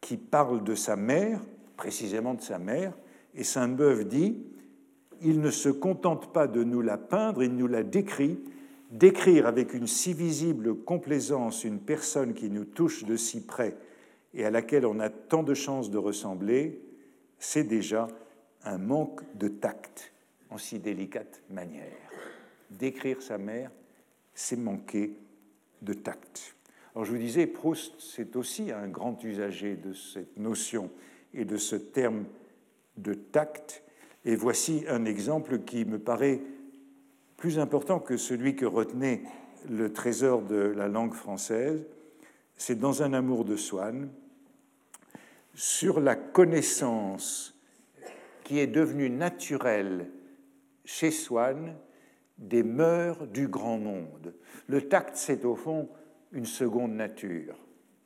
qui parle de sa mère, précisément de sa mère, et Sainte-Beuve dit il ne se contente pas de nous la peindre, il nous la décrit. Décrire avec une si visible complaisance une personne qui nous touche de si près et à laquelle on a tant de chances de ressembler, c'est déjà un manque de tact en si délicate manière. Décrire sa mère, c'est manquer de tact. Alors je vous disais, Proust, c'est aussi un grand usager de cette notion et de ce terme de tact. Et voici un exemple qui me paraît plus important que celui que retenait le trésor de la langue française. C'est dans un amour de Swann, sur la connaissance qui est devenue naturelle chez Swann des mœurs du grand monde. Le tact, c'est au fond une seconde nature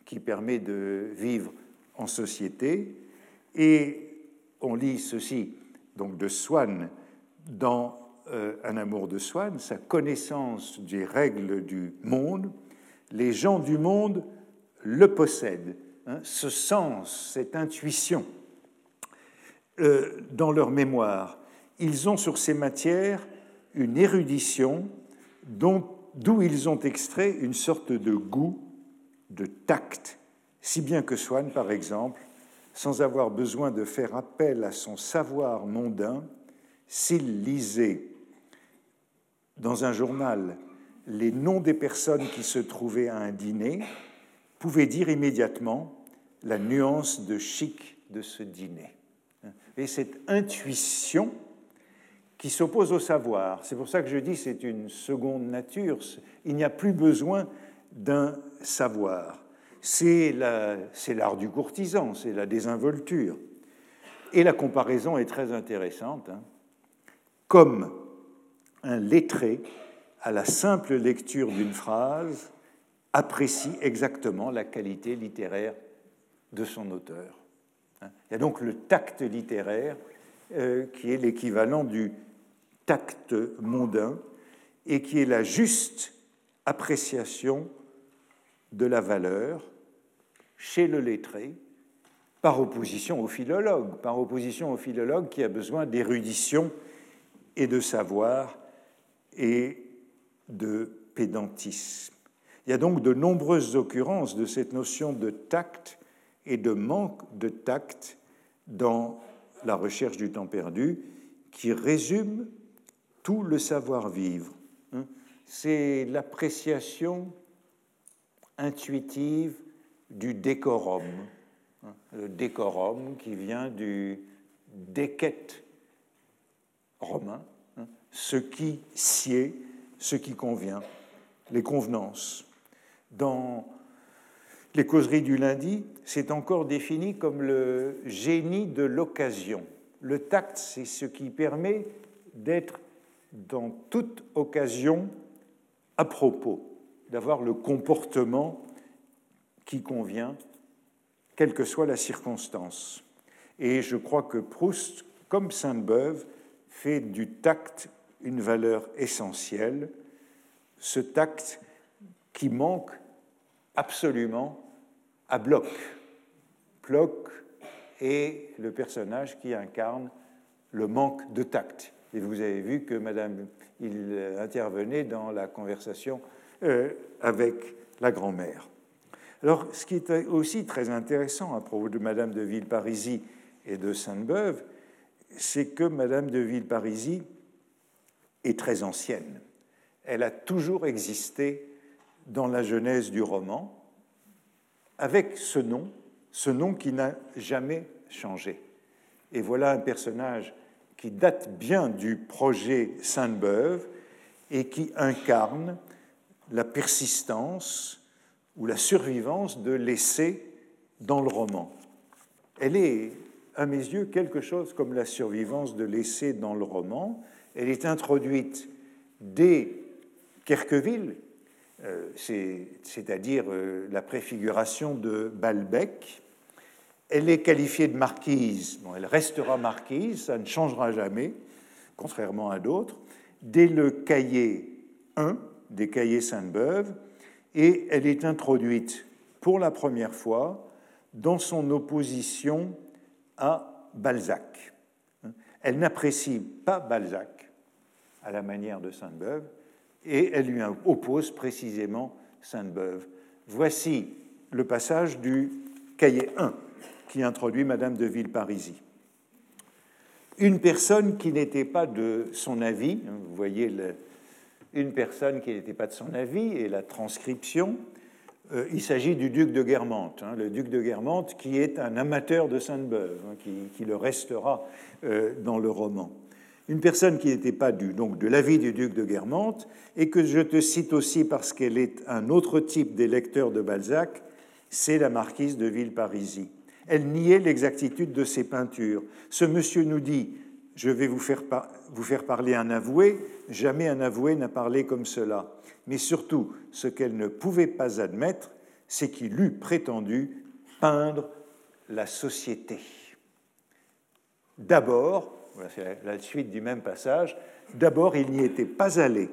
qui permet de vivre en société. Et on lit ceci donc de Swann dans euh, Un amour de Swann, sa connaissance des règles du monde. Les gens du monde le possèdent, hein, ce sens, cette intuition euh, dans leur mémoire. Ils ont sur ces matières une érudition d'où ils ont extrait une sorte de goût, de tact, si bien que Swann, par exemple, sans avoir besoin de faire appel à son savoir mondain, s'il lisait dans un journal les noms des personnes qui se trouvaient à un dîner, pouvait dire immédiatement la nuance de chic de ce dîner. Et cette intuition, qui s'oppose au savoir. C'est pour ça que je dis c'est une seconde nature. Il n'y a plus besoin d'un savoir. C'est l'art du courtisan, c'est la désinvolture. Et la comparaison est très intéressante. Hein. Comme un lettré, à la simple lecture d'une phrase, apprécie exactement la qualité littéraire de son auteur. Hein. Il y a donc le tact littéraire euh, qui est l'équivalent du tact mondain et qui est la juste appréciation de la valeur chez le lettré, par opposition au philologue, par opposition au philologue qui a besoin d'érudition et de savoir et de pédantisme. Il y a donc de nombreuses occurrences de cette notion de tact et de manque de tact dans la recherche du temps perdu, qui résume tout le savoir-vivre. C'est l'appréciation intuitive du décorum. Le décorum qui vient du déquête romain, hein. ce qui sied, ce qui convient, les convenances. Dans les causeries du lundi, c'est encore défini comme le génie de l'occasion. Le tact, c'est ce qui permet d'être dans toute occasion à propos, d'avoir le comportement qui convient, quelle que soit la circonstance. Et je crois que Proust, comme Sainte-Beuve, fait du tact une valeur essentielle, ce tact qui manque absolument à Bloch. Bloch est le personnage qui incarne le manque de tact. Et vous avez vu que Madame, il intervenait dans la conversation euh, avec la grand-mère. Alors, ce qui est aussi très intéressant à propos de Madame de Villeparisis et de Sainte-Beuve, c'est que Madame de Villeparisis est très ancienne. Elle a toujours existé dans la genèse du roman, avec ce nom, ce nom qui n'a jamais changé. Et voilà un personnage qui date bien du projet Sainte-Beuve et qui incarne la persistance ou la survivance de l'essai dans le roman. Elle est, à mes yeux, quelque chose comme la survivance de l'essai dans le roman. Elle est introduite dès Kerqueville, euh, c'est-à-dire euh, la préfiguration de Balbec, elle est qualifiée de marquise. elle restera marquise, ça ne changera jamais, contrairement à d'autres, dès le cahier 1 des cahiers Sainte-Beuve, et elle est introduite pour la première fois dans son opposition à Balzac. Elle n'apprécie pas Balzac à la manière de Sainte-Beuve et elle lui oppose précisément Sainte-Beuve. Voici le passage du cahier 1 qui introduit Madame de Villeparisis. Une personne qui n'était pas de son avis, hein, vous voyez une personne qui n'était pas de son avis et la transcription, euh, il s'agit du duc de Guermantes, hein, le duc de Guermantes qui est un amateur de Sainte-Beuve, hein, qui, le restera euh, dans le roman. Une personne qui n'était pas du, donc de l'avis du duc de Guermantes, et que je te cite aussi parce qu'elle est un autre type des lecteurs de Balzac, c'est la marquise de Villeparisis. Elle niait l'exactitude de ses peintures. Ce monsieur nous dit Je vais vous faire, vous faire parler un avoué. Jamais un avoué n'a parlé comme cela. Mais surtout, ce qu'elle ne pouvait pas admettre, c'est qu'il eût prétendu peindre la société. D'abord, c'est la suite du même passage, d'abord il n'y était pas allé.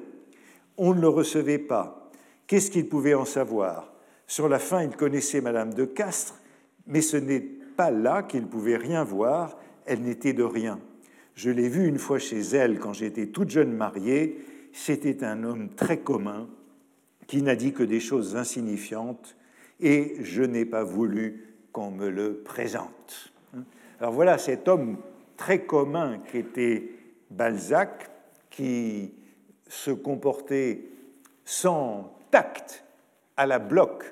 On ne le recevait pas. Qu'est-ce qu'il pouvait en savoir? Sur la fin, il connaissait Madame de Castres, mais ce n'est pas là qu'il pouvait rien voir, elle n'était de rien. Je l'ai vu une fois chez elle quand j'étais toute jeune mariée, c'était un homme très commun qui n'a dit que des choses insignifiantes et je n'ai pas voulu qu'on me le présente. Alors voilà cet homme très commun qui était Balzac, qui se comportait sans tact à la bloc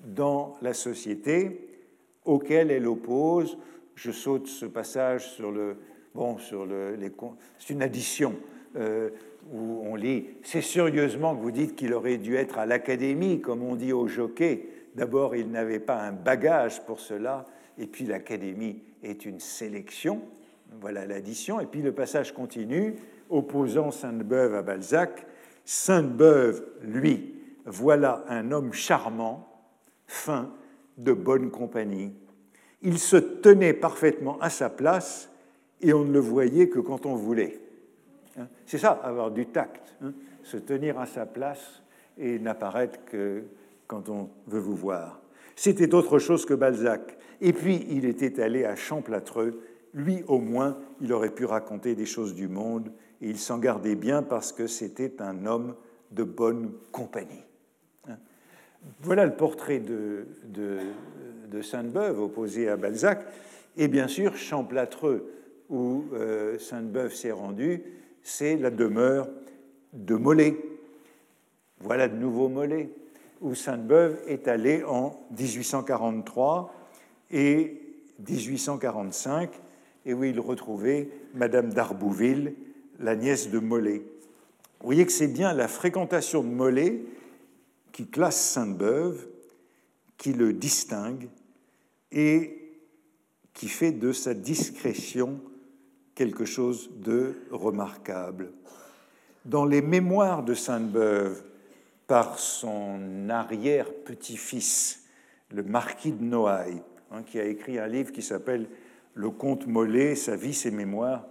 dans la société, auquel elle oppose, je saute ce passage sur le, bon, sur c'est une addition euh, où on lit, c'est sérieusement que vous dites qu'il aurait dû être à l'académie, comme on dit au jockey. D'abord, il n'avait pas un bagage pour cela, et puis l'académie est une sélection. Voilà l'addition. Et puis le passage continue, opposant Sainte-Beuve à Balzac. Sainte-Beuve, lui, voilà un homme charmant, fin, de bonne compagnie. Il se tenait parfaitement à sa place et on ne le voyait que quand on voulait. Hein? C'est ça, avoir du tact, hein? se tenir à sa place et n'apparaître que quand on veut vous voir. C'était autre chose que Balzac. Et puis, il était allé à Champlâtreux. Lui, au moins, il aurait pu raconter des choses du monde, et il s'en gardait bien parce que c'était un homme de bonne compagnie. Voilà le portrait de, de, Sainte-Beuve opposé à Balzac. Et bien sûr, Champlâtreux, où euh, Sainte-Beuve s'est rendue, c'est la demeure de Mollet. Voilà de nouveau Mollet, où Sainte-Beuve est allée en 1843 et 1845, et où il retrouvait Madame d'Arbouville, la nièce de Mollet. Vous voyez que c'est bien la fréquentation de Mollet qui classe Sainte-Beuve, qui le distingue et qui fait de sa discrétion quelque chose de remarquable. Dans les mémoires de Sainte-Beuve, par son arrière-petit-fils, le marquis de Noailles, hein, qui a écrit un livre qui s'appelle Le comte Mollet, sa vie, ses mémoires,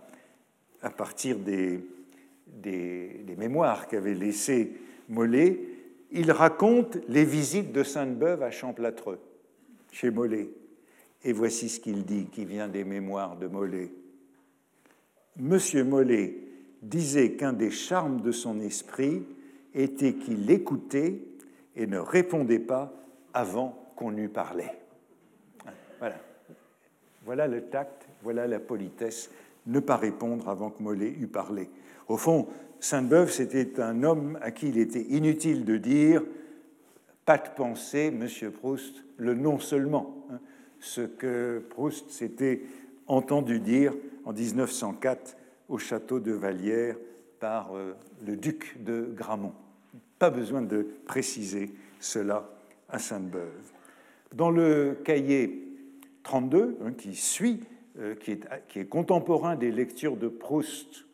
à partir des, des, mémoires qu'avait laissé Mollet, il raconte les visites de Sainte-Beuve à Champlâtreux, chez Mollet. Et voici ce qu'il dit, qui vient des mémoires de Mollet. Monsieur Mollet disait qu'un des charmes de son esprit était qu'il écoutait et ne répondait pas avant qu'on eût parlé. Voilà. Voilà le tact, voilà la politesse, ne pas répondre avant que Mollet eût parlé. Au fond, Sainte-Beuve, c'était un homme à qui il était inutile de dire pas de pensée, Monsieur Proust, le nom seulement. Hein. ce que Proust s'était entendu dire en 1904 au château de Vallière par euh, le duc de Gramont. Pas besoin de préciser cela à Sainte-Beuve. Dans le cahier 32, hein, qui suit, euh, qui est contemporain des lectures de Proust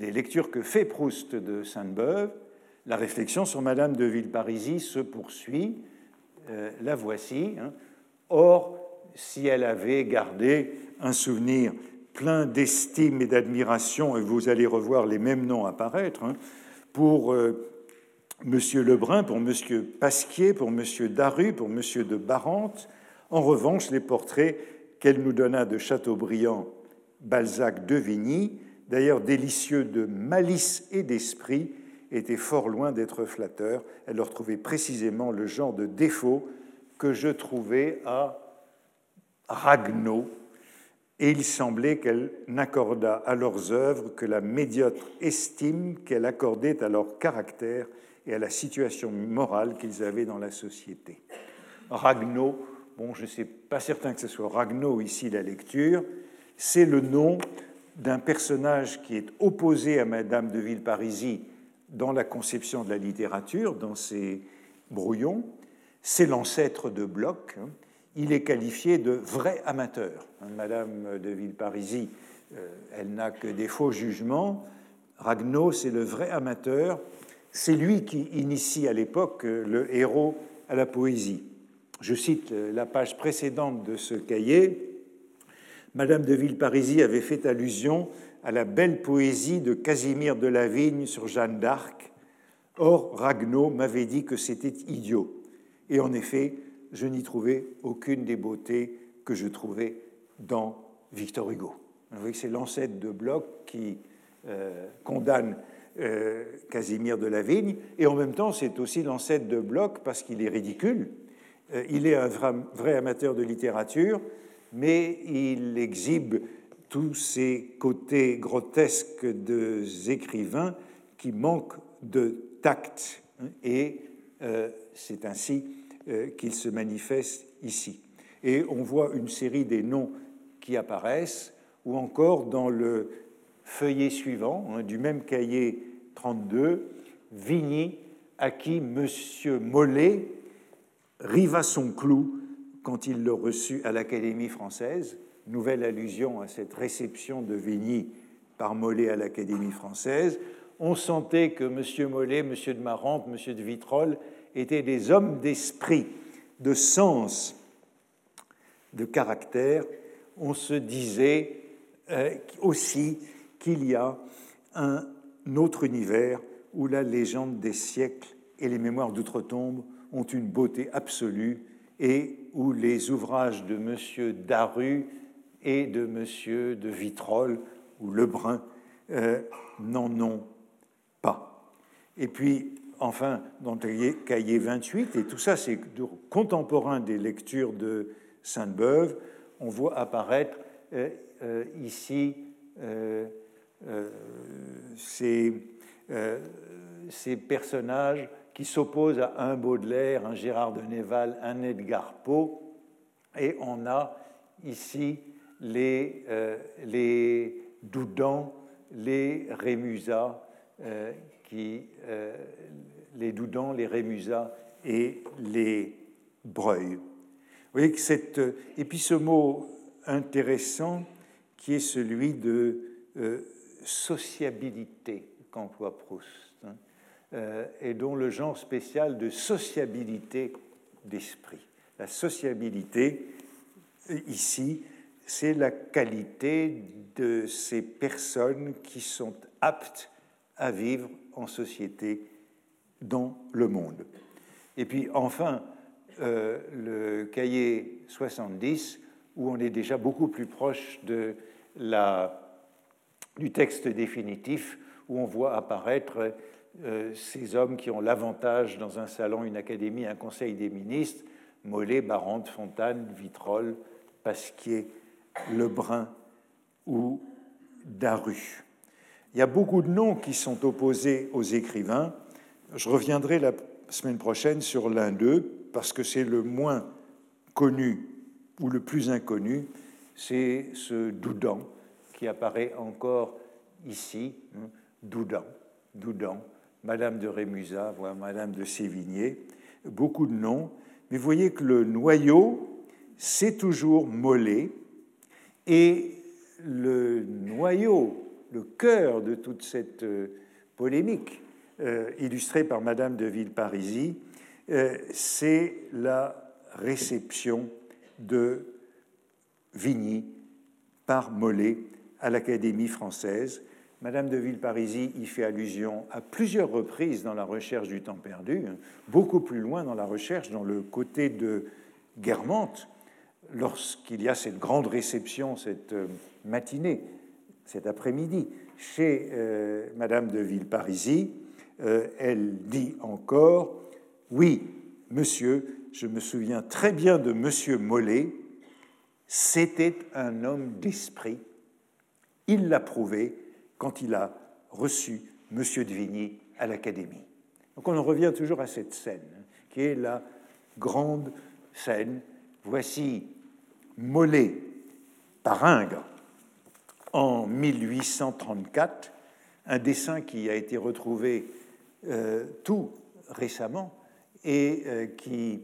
les lectures que fait Proust de Sainte-Beuve, la réflexion sur Madame de Villeparisis se poursuit. Euh, la voici. Hein. Or, si elle avait gardé un souvenir plein d'estime et d'admiration, et vous allez revoir les mêmes noms apparaître, hein, pour euh, M. Lebrun, pour M. Pasquier, pour M. Daru, pour M. de Barante, en revanche, les portraits qu'elle nous donna de Chateaubriand Balzac de Vigny, d'ailleurs délicieux de malice et d'esprit, était fort loin d'être flatteur. Elle leur trouvait précisément le genre de défaut que je trouvais à Ragnaud, et il semblait qu'elle n'accordât à leurs œuvres que la médiocre estime qu'elle accordait à leur caractère et à la situation morale qu'ils avaient dans la société. Ragnaud, bon, je ne suis pas certain que ce soit Ragnaud ici la lecture, c'est le nom d'un personnage qui est opposé à Madame de Villeparisis dans la conception de la littérature, dans ses brouillons. C'est l'ancêtre de Bloch. Hein. Il est qualifié de vrai amateur. Hein, Madame de Villeparisis, euh, elle n'a que des faux jugements. Ragnaud, c'est le vrai amateur. C'est lui qui initie à l'époque euh, le héros à la poésie. Je cite euh, la page précédente de ce cahier. Madame de Villeparisis avait fait allusion à la belle poésie de Casimir de la Vigne sur Jeanne d'Arc. Or, Ragnaud m'avait dit que c'était idiot. Et en effet, je n'y trouvais aucune des beautés que je trouvais dans Victor Hugo. Vous voyez que c'est l'ancêtre de Bloch qui euh, condamne euh, Casimir de la Vigne, et en même temps, c'est aussi l'ancêtre de Bloch parce qu'il est ridicule. Euh, il est un vrai amateur de littérature, mais il exhibe tous ces côtés grotesques des écrivains qui manquent de tact. Et c'est ainsi qu'il se manifeste ici. Et on voit une série des noms qui apparaissent, ou encore dans le feuillet suivant, hein, du même cahier 32, Vigny, à qui M. Mollet riva son clou quand il le reçut à l'Académie française, nouvelle allusion à cette réception de Vigny par Mollet à l'Académie française. On sentait que M. Mollet, M. de Marante, M. de Vitrolles étaient des hommes d'esprit, de sens, de caractère. On se disait euh, aussi qu'il y a un autre univers où la légende des siècles et les mémoires d'outre-tombe ont une beauté absolue et où les ouvrages de M. Daru et de M. de Vitrolles ou Lebrun euh, n'en ont pas. Et puis, enfin, dans le cahier 28, et tout ça c'est contemporain des lectures de Sainte-Beuve, on voit apparaître euh, euh, ici ces, ces personnages qui s'oppose à un Baudelaire, un Gérard de Néval, un Edgar Poe, et on a ici les, euh, les Doudans, les Rémusat, euh, euh, les Doudans, les Rémusat et les Breuil. Vous voyez que cet mot intéressant qui est celui de sociabilité qu'emploie Proust. Euh, et dont le genre spécial de sociabilité d'esprit. La sociabilité, ici, c'est la qualité de ces personnes qui sont aptes à vivre en société dans le monde. Et puis enfin, euh, le cahier 70, où on est déjà beaucoup plus proche de la, du texte définitif, où on voit apparaître euh, ces hommes qui ont l'avantage dans un salon, une académie, un conseil des ministres, Mollet, Barante, Fontane, Vitrolles, Pasquier, Lebrun ou Daru. Il y a beaucoup de noms qui sont opposés aux écrivains. Je reviendrai la semaine prochaine sur l'un d'eux parce que c'est le moins connu ou le plus inconnu, c'est ce Doudan qui apparaît encore ici, hein, Doudan, Doudan, Madame de Rémusat, voire Madame de Sévigné, beaucoup de noms. Mais vous voyez que le noyau, c'est toujours Mollet. Et le noyau, le cœur de toute cette euh, polémique, euh, illustrée par Madame de Villeparisis, euh, c'est la réception de Vigny par Mollet à l'Académie française Madame de Villeparisis y fait allusion à plusieurs reprises dans la recherche du temps perdu, beaucoup plus loin dans la recherche, dans le côté de Guermantes. lorsqu'il y a cette grande réception, cette matinée, cet après-midi, chez Madame de Villeparisis, elle dit encore Oui, monsieur, je me souviens très bien de monsieur Mollet, c'était un homme d'esprit. Il l'a prouvé quand il a reçu monsieur de Vigny à l'Académie. Donc on en revient toujours à cette scène, qui est la grande scène. Voici Mollet par Ingres en 1834, un dessin qui a été retrouvé euh, tout récemment et euh, qui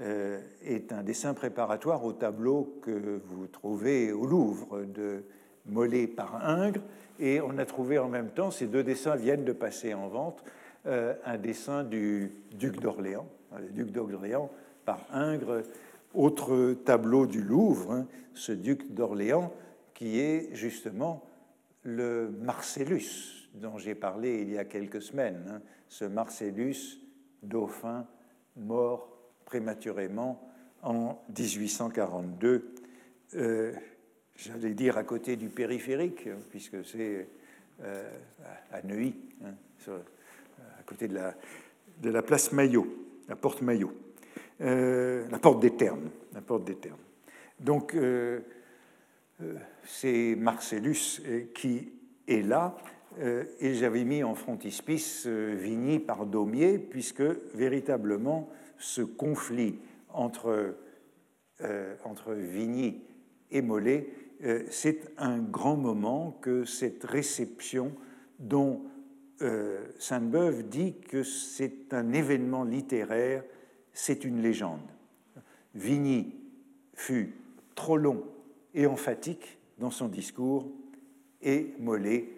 euh, est un dessin préparatoire au tableau que vous trouvez au Louvre de Mollet par Ingres. Et on a trouvé en même temps, ces deux dessins viennent de passer en vente, un dessin du duc d'Orléans, le duc d'Orléans par Ingres, autre tableau du Louvre, hein, ce duc d'Orléans qui est justement le Marcellus dont j'ai parlé il y a quelques semaines, hein, ce Marcellus, dauphin, mort prématurément en 1842, euh, j'allais dire à côté du périphérique, hein, puisque c'est euh, à Neuilly, hein, à côté de la, place Maillot, la porte Maillot, euh, la porte des Termes, la porte des. Donc, c'est Marcellus qui est là, et j'avais mis en frontispice Vigny par Daumier, puisque véritablement ce conflit entre, euh, entre Vigny et Mollet, euh, c'est un grand moment que cette réception dont euh, Sainte-Beuve dit que c'est un événement littéraire, c'est une légende. Vigny fut trop long et emphatique dans son discours et Mollet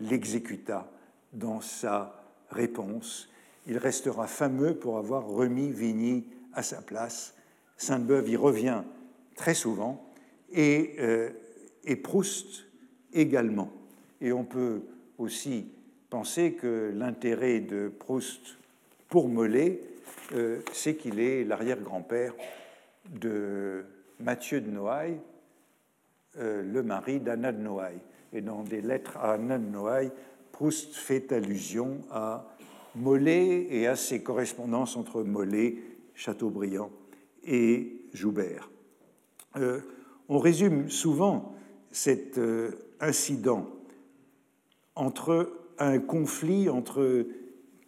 l'exécuta dans sa réponse il restera fameux pour avoir remis Vigny à sa place. Sainte-Beuve y revient très souvent et, euh, et, Proust également. Et on peut aussi penser que l'intérêt de Proust pour Mollet, euh, c'est qu'il est l'arrière-grand-père de Mathieu de Noailles, le mari d'Anna de Noailles. Et dans des lettres à Anna de Noailles, Proust fait allusion à Mollet et à ses correspondances entre Mollet, Chateaubriand et Joubert. Euh, on résume souvent cet euh, incident entre un conflit entre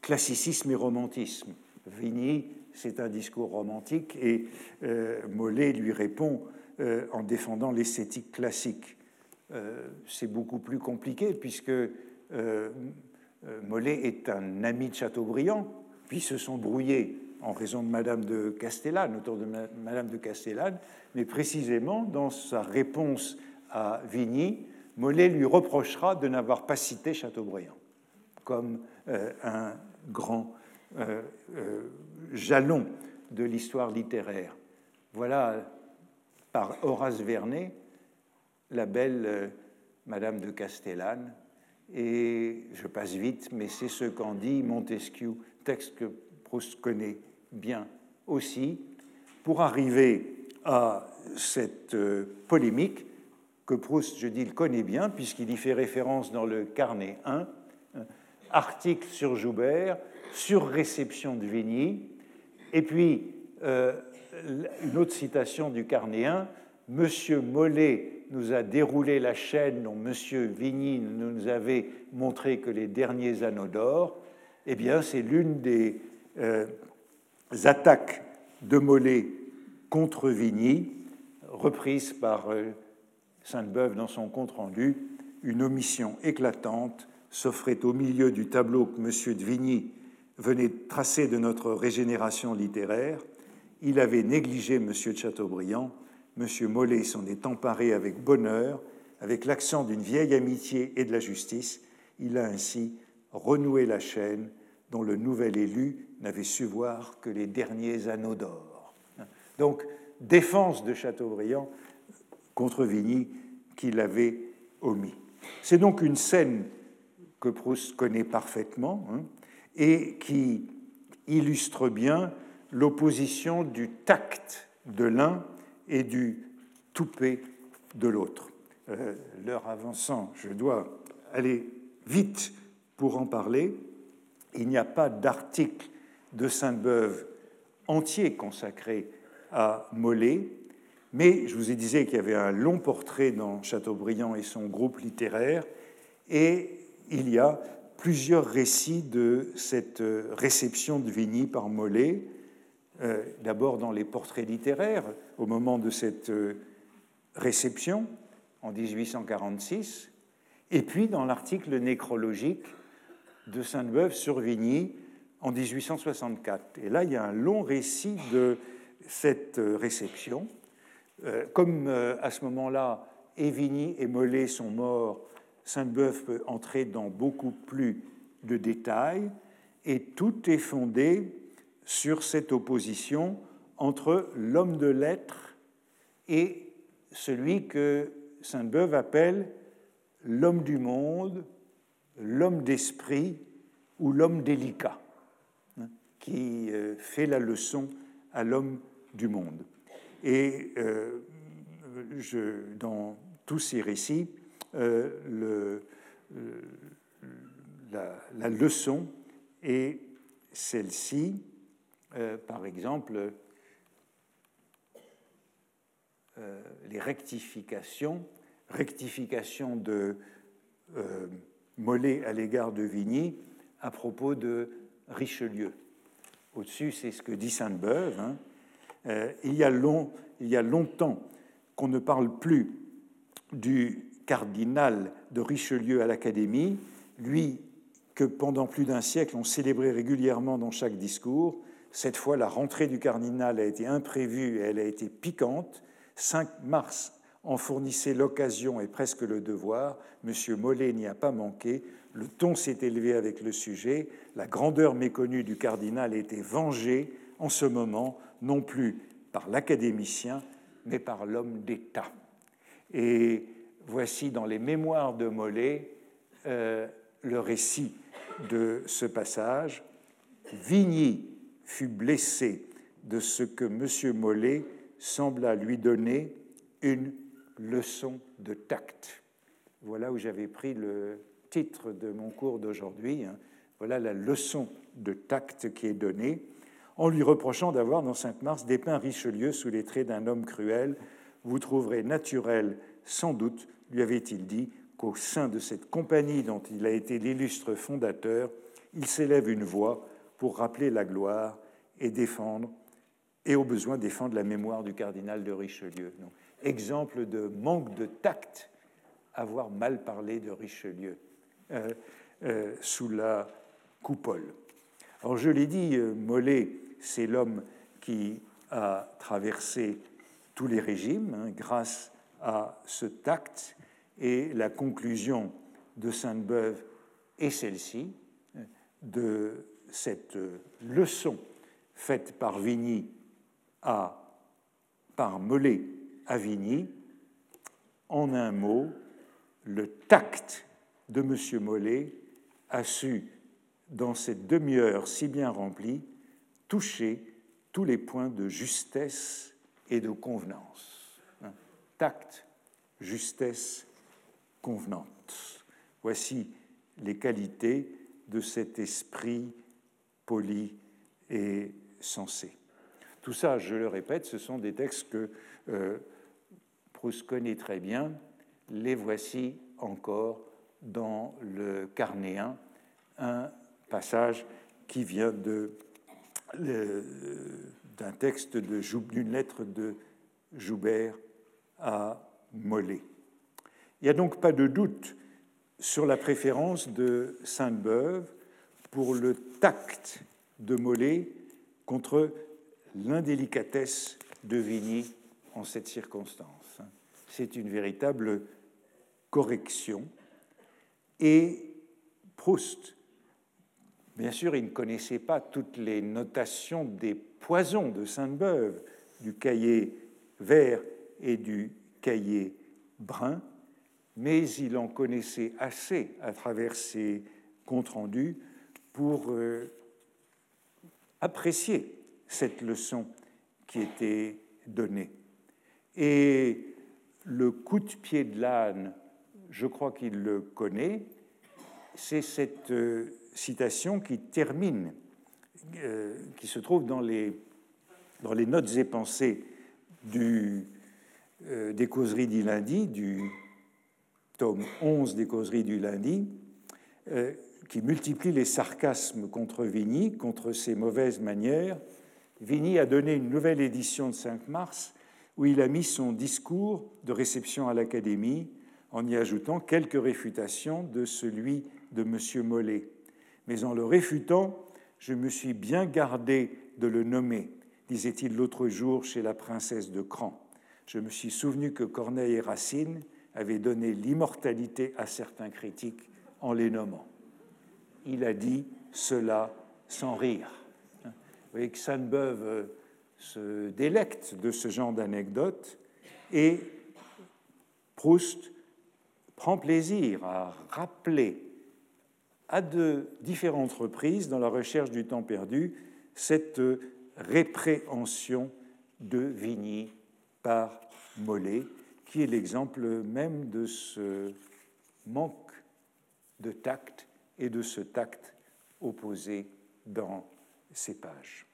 classicisme et romantisme. Vigny, c'est un discours romantique et euh, Mollet lui répond en défendant l'esthétique classique. c'est beaucoup plus compliqué puisque euh, Mollet est un ami de Chateaubriand, puis se sont brouillés en raison de Madame de Castellane, autour de Madame de Castellane, mais précisément dans sa réponse à Vigny, Mollet lui reprochera de n'avoir pas cité Chateaubriand comme euh, un grand euh, jalon de l'histoire littéraire. Voilà, par Horace Vernet, la belle Madame de Castellane, et je passe vite, mais c'est ce qu'en dit Montesquieu, texte que Proust connaît bien aussi, pour arriver à cette euh, polémique que Proust, je dis, le connaît bien, puisqu'il y fait référence dans le carnet 1, article sur Joubert, sur réception de Vigny, et puis euh, une autre citation du carnet 1, Monsieur Mollet nous a déroulé la chaîne dont M. Vigny nous avait montré que les derniers anneaux d'or, eh bien, c'est l'une des euh, attaques de Mollet contre Vigny, reprise par euh, Sainte-Beuve dans son compte-rendu. Une omission éclatante s'offrait au milieu du tableau que M. de Vigny venait tracer de notre régénération littéraire. Il avait négligé M. de Chateaubriand M. Mollet s'en est emparé avec bonheur, avec l'accent d'une vieille amitié et de la justice. Il a ainsi renoué la chaîne dont le nouvel élu n'avait su voir que les derniers anneaux d'or. Donc, défense de Chateaubriand contre Vigny qu'il avait omis. C'est donc une scène que Proust connaît parfaitement hein, et qui illustre bien l'opposition du tact de l'un et du toupet de l'autre. Euh, l'heure avançant, je dois aller vite pour en parler. Il n'y a pas d'article de Sainte-Beuve entier consacré à Mollet, mais je vous ai dit qu'il y avait un long portrait dans Chateaubriand et son groupe littéraire, et il y a plusieurs récits de cette réception de Vigny par Mollet, euh, d'abord dans les portraits littéraires, au moment de cette euh, réception, en 1846, et puis dans l'article nécrologique de Sainte-Beuve sur Vigny en 1864. Et là, il y a un long récit de cette euh, réception. Comme à ce moment-là, Évigny et Mollet sont morts, Sainte-Beuve peut entrer dans beaucoup plus de détails, et tout est fondé sur cette opposition entre l'homme de lettres et celui que Sainte-Beuve appelle l'homme du monde, l'homme d'esprit ou l'homme délicat, hein, qui euh, fait la leçon à l'homme du monde. Et euh, dans tous ces récits, euh, la, leçon est celle-ci. Euh, par exemple, euh, les rectifications, rectification de euh, Mollet à l'égard de Vigny à propos de Richelieu. Au-dessus, c'est ce que dit Sainte-Beuve. Hein. il, y a il y a longtemps qu'on ne parle plus du cardinal de Richelieu à l'Académie, lui que pendant plus d'un siècle on célébrait régulièrement dans chaque discours, cette fois, la rentrée du cardinal a été imprévue et elle a été piquante. 5 mars en fournissait l'occasion et presque le devoir. M. Mollet n'y a pas manqué. Le ton s'est élevé avec le sujet. La grandeur méconnue du cardinal était vengée en ce moment, non plus par l'académicien, mais par l'homme d'État. Et voici dans les mémoires de Mollet euh, le récit de ce passage. Vigny fut blessé de ce que M. Mollet sembla lui donner une leçon de tact. Voilà où j'avais pris le titre de mon cours d'aujourd'hui. Hein. Voilà la leçon de tact qui est donnée, en lui reprochant d'avoir dans Sainte-Mars dépeint Richelieu sous les traits d'un homme cruel. Vous trouverez naturel, sans doute, lui avait-il dit, qu'au sein de cette compagnie dont il a été l'illustre fondateur, il s'élève une voix pour rappeler la gloire et défendre, et au besoin défendre la mémoire du cardinal de Richelieu. exemple de manque de tact, avoir mal parlé de Richelieu euh, euh, sous la coupole. Alors je l'ai dit, euh, Mollet, c'est l'homme qui a traversé tous les régimes hein, grâce à ce tact, et la conclusion de Sainte-Beuve est celle-ci, de cette leçon faite par Vigny à, par Mollet à Vigny, en un mot, le tact de M. Mollet a su, dans cette demi-heure si bien remplie, toucher tous les points de justesse et de convenance. Hein? Tact, justesse, convenance. Voici les qualités de cet esprit poli et sensé. Tout ça, je le répète, ce sont des textes que euh, Proust connaît très bien. Les voici encore dans le Carnéen, un passage qui vient d'un texte d'une lettre de Joubert à Mollet. Il n'y a donc pas de doute sur la préférence de Sainte-Beuve pour le tact de Mollet contre l'indélicatesse de Vigny en cette circonstance. C'est une véritable correction. Et Proust, bien sûr, il ne connaissait pas toutes les notations des poisons de Sainte-Beuve, du cahier vert et du cahier brun, mais il en connaissait assez à travers ses comptes rendus pour euh, apprécier cette leçon qui était donnée. Et le coup de pied de l'âne, je crois qu'il le connaît, c'est cette euh, citation qui termine, euh, qui se trouve dans les, dans les notes et pensées du, des causeries du lundi, du tome 11 des causeries du lundi, qui multiplie les sarcasmes contre Vigny, contre ses mauvaises manières. Vigny a donné une nouvelle édition de 5 mars où il a mis son discours de réception à l'Académie en y ajoutant quelques réfutations de celui de M. Mollet. Mais en le réfutant, je me suis bien gardé de le nommer, disait-il l'autre jour chez la princesse de Cran. Je me suis souvenu que Corneille et Racine avaient donné l'immortalité à certains critiques en les nommant. Il a dit cela sans rire. Vous voyez que Sainte-Beuve euh, se délecte de ce genre d'anecdotes et Proust prend plaisir à rappeler à de différentes reprises dans la recherche du temps perdu cette répréhension de Vigny par Mollet, qui est l'exemple même de ce manque de tact et de ce tact opposé dans ces pages.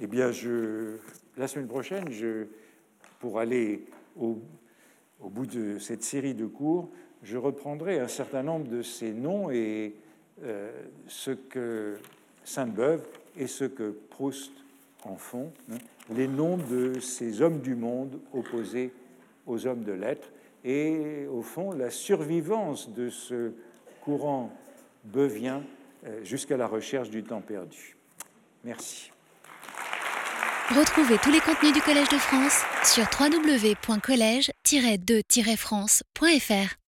Eh bien, je, la semaine prochaine, je, pour aller au, au, bout de cette série de cours, je reprendrai un certain nombre de ces noms et euh, ce que Sainte-Beuve et ce que Proust en font, hein, les noms de ces hommes du monde opposés aux hommes de lettres, et au fond la survivance de ce courant beuvien euh, jusqu'à la recherche du temps perdu. Merci. Retrouvez tous les contenus du Collège de France sur www.colège-2-france.fr.